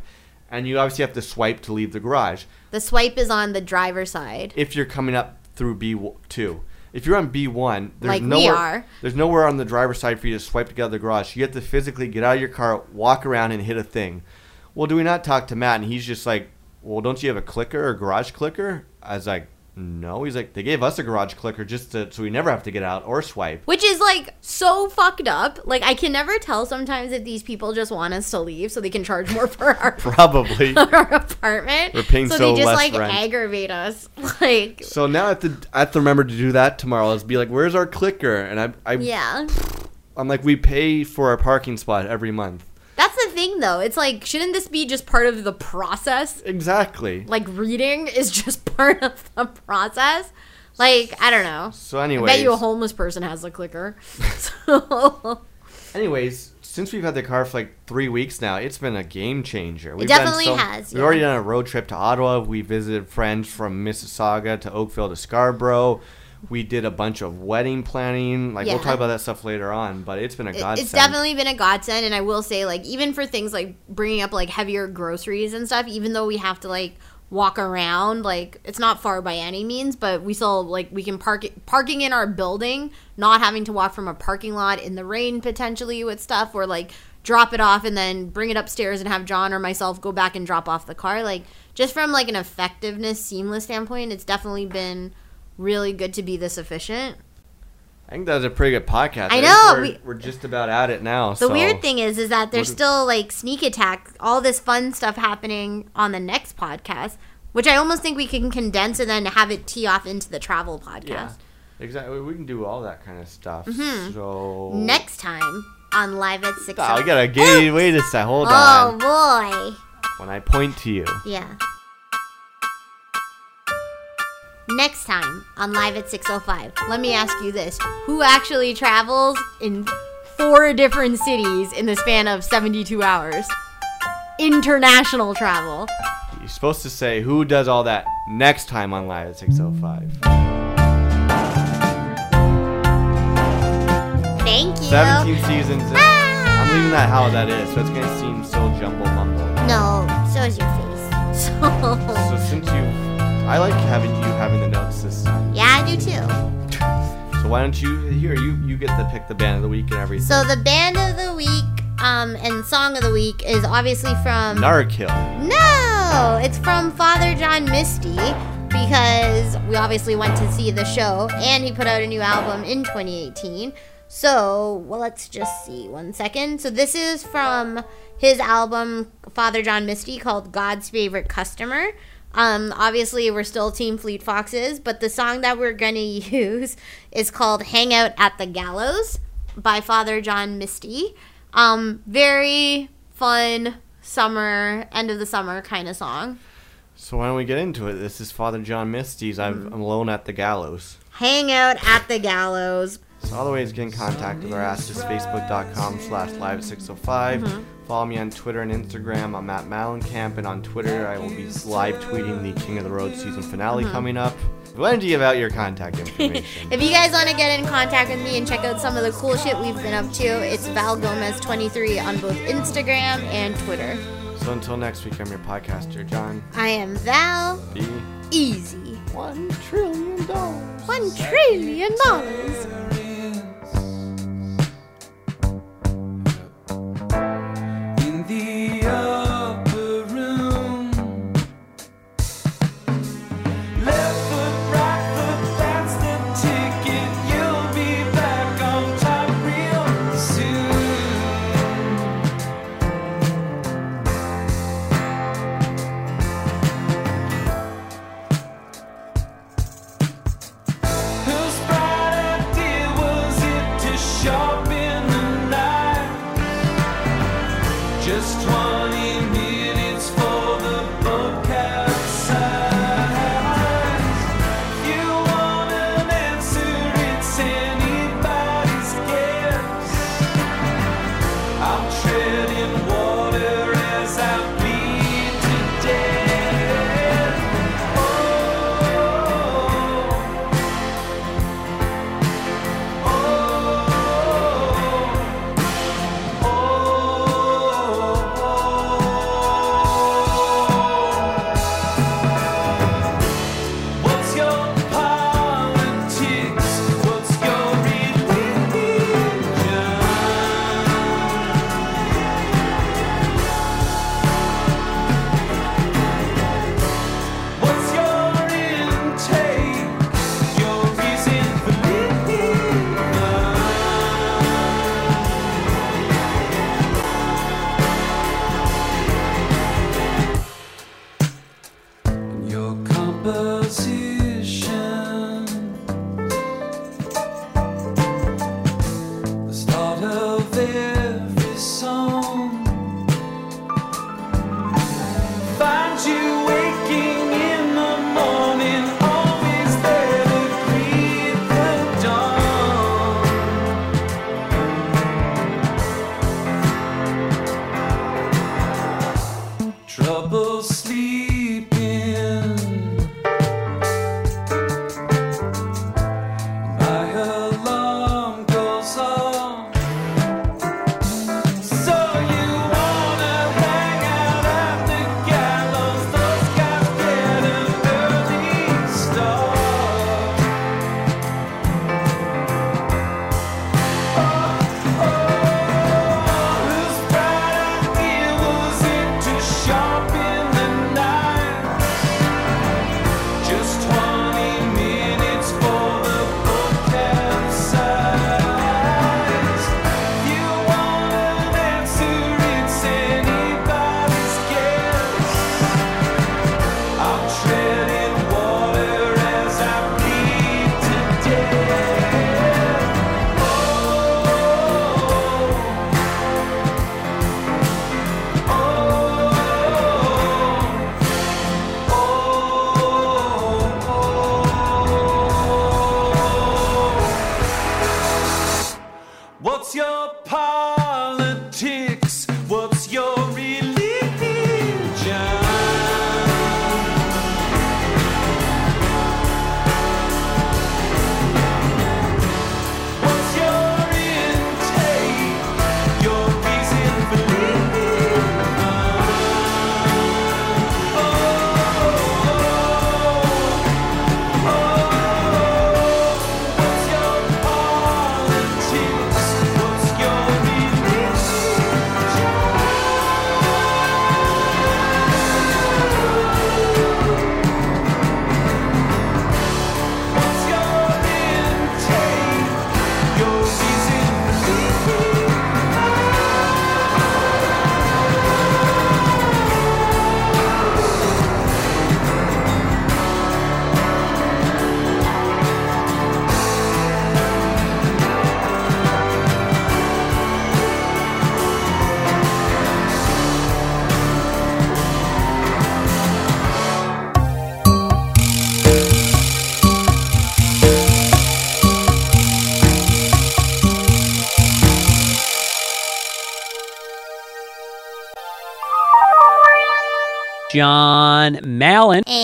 and you obviously have to swipe to leave the garage. The swipe is on the driver's side. If you're coming up through B2, if you're on B1, there's Like nowhere. There's nowhere on the driver's side for you to swipe to get out of the garage. You have to physically get out of your car, walk around, and hit a thing. Well, do we not talk to Matt? And he's just like, well, don't you have a clicker or garage clicker? I was like, no. He's like, they gave us a garage clicker just to, so we never have to get out or swipe. Which like so fucked up. Like I can never tell sometimes if these people just want us to leave so they can charge more for our, Probably. our apartment. We're paying so so they just like rent. aggravate us. Like so now I have, to, I have to remember to do that tomorrow. Let's be like, where's our clicker? And I, I, yeah. I'm like, we pay for our parking spot every month. That's the thing though. It's like shouldn't this be just part of the process? Exactly. Like reading is just part of the process. Like, I don't know. So I anyways. bet you a homeless person has a clicker. So Anyways, since we've had the car for like three weeks now, it's been a game changer. We've definitely has, We've yeah. already done a road trip to Ottawa. We visited friends from Mississauga to Oakville to Scarborough. We did a bunch of wedding planning. Like we'll talk about that stuff later on, but it's been a It- godsend. It's definitely been a godsend, and I will say, like, even for things like bringing up like heavier groceries and stuff, even though we have to like walk around, like it's not far by any means, but we still like we can park it, parking in our building, not having to walk from a parking lot in the rain potentially with stuff, or like drop it off and then bring it upstairs and have John or myself go back and drop off the car. Like just from like an effectiveness, seamless standpoint, it's definitely been really good to be this efficient. I think that was a pretty good podcast. I know, We're, we- we're just about at it now. The so weird thing is, is that there's still like sneak attack, all this fun stuff happening on the next podcast, which I almost think we can condense and then have it tee off into the travel podcast Yeah, exactly. We can do all that kind of stuff. Mhm. So next time on Live at Six. Oh, I gotta get. Wait a sec. Hold Oh on. Oh boy, When I point to you, yeah. Next time on Live at 605, let me ask you this. Who actually travels in four different cities in the span of 72 hours? International travel. you're supposed to say who does all that next time on Live at 605. Thank you. 17 seasons. in. I'm leaving that how that is, so it's gonna seem so jumble mumble. No, so is your face. So, So since you, I like having you having the notes this time. yeah, I do too. So why don't you here? You you get to pick the band of the week and everything. So the band of the week um, and song of the week is obviously from. Narkill. No, it's from Father John Misty because we obviously went to see the show and he put out a new album in 2018. So, well, let's just see one second. So, this is from his album Father John Misty called God's Favorite Customer. Um, obviously, we're still Team Fleet Foxes, but the song that we're gonna use is called "Hang Out at the Gallows" by Father John Misty. Um, very fun summer, end of the summer kind of song. So why don't we get into it? This is Father John Misty's. I'm, Mm-hmm. I'm alone at the gallows. Hang out at the gallows. So all the ways to get in contact with our ass is facebook.com slash live 605. Mm-hmm. Follow me on Twitter and Instagram. I'm at Malencamp, and on Twitter I will be live tweeting the King of the Road season finale Mm-hmm. coming up. Why don't you give out your contact information? If you guys want to get in contact with me and check out some of the cool shit we've been up to, it's Val Gomez23 on both Instagram and Twitter. so until next week, I'm your podcaster, John I am Val B. Easy. One trillion dollars. One trillion dollars. John Mallon. And.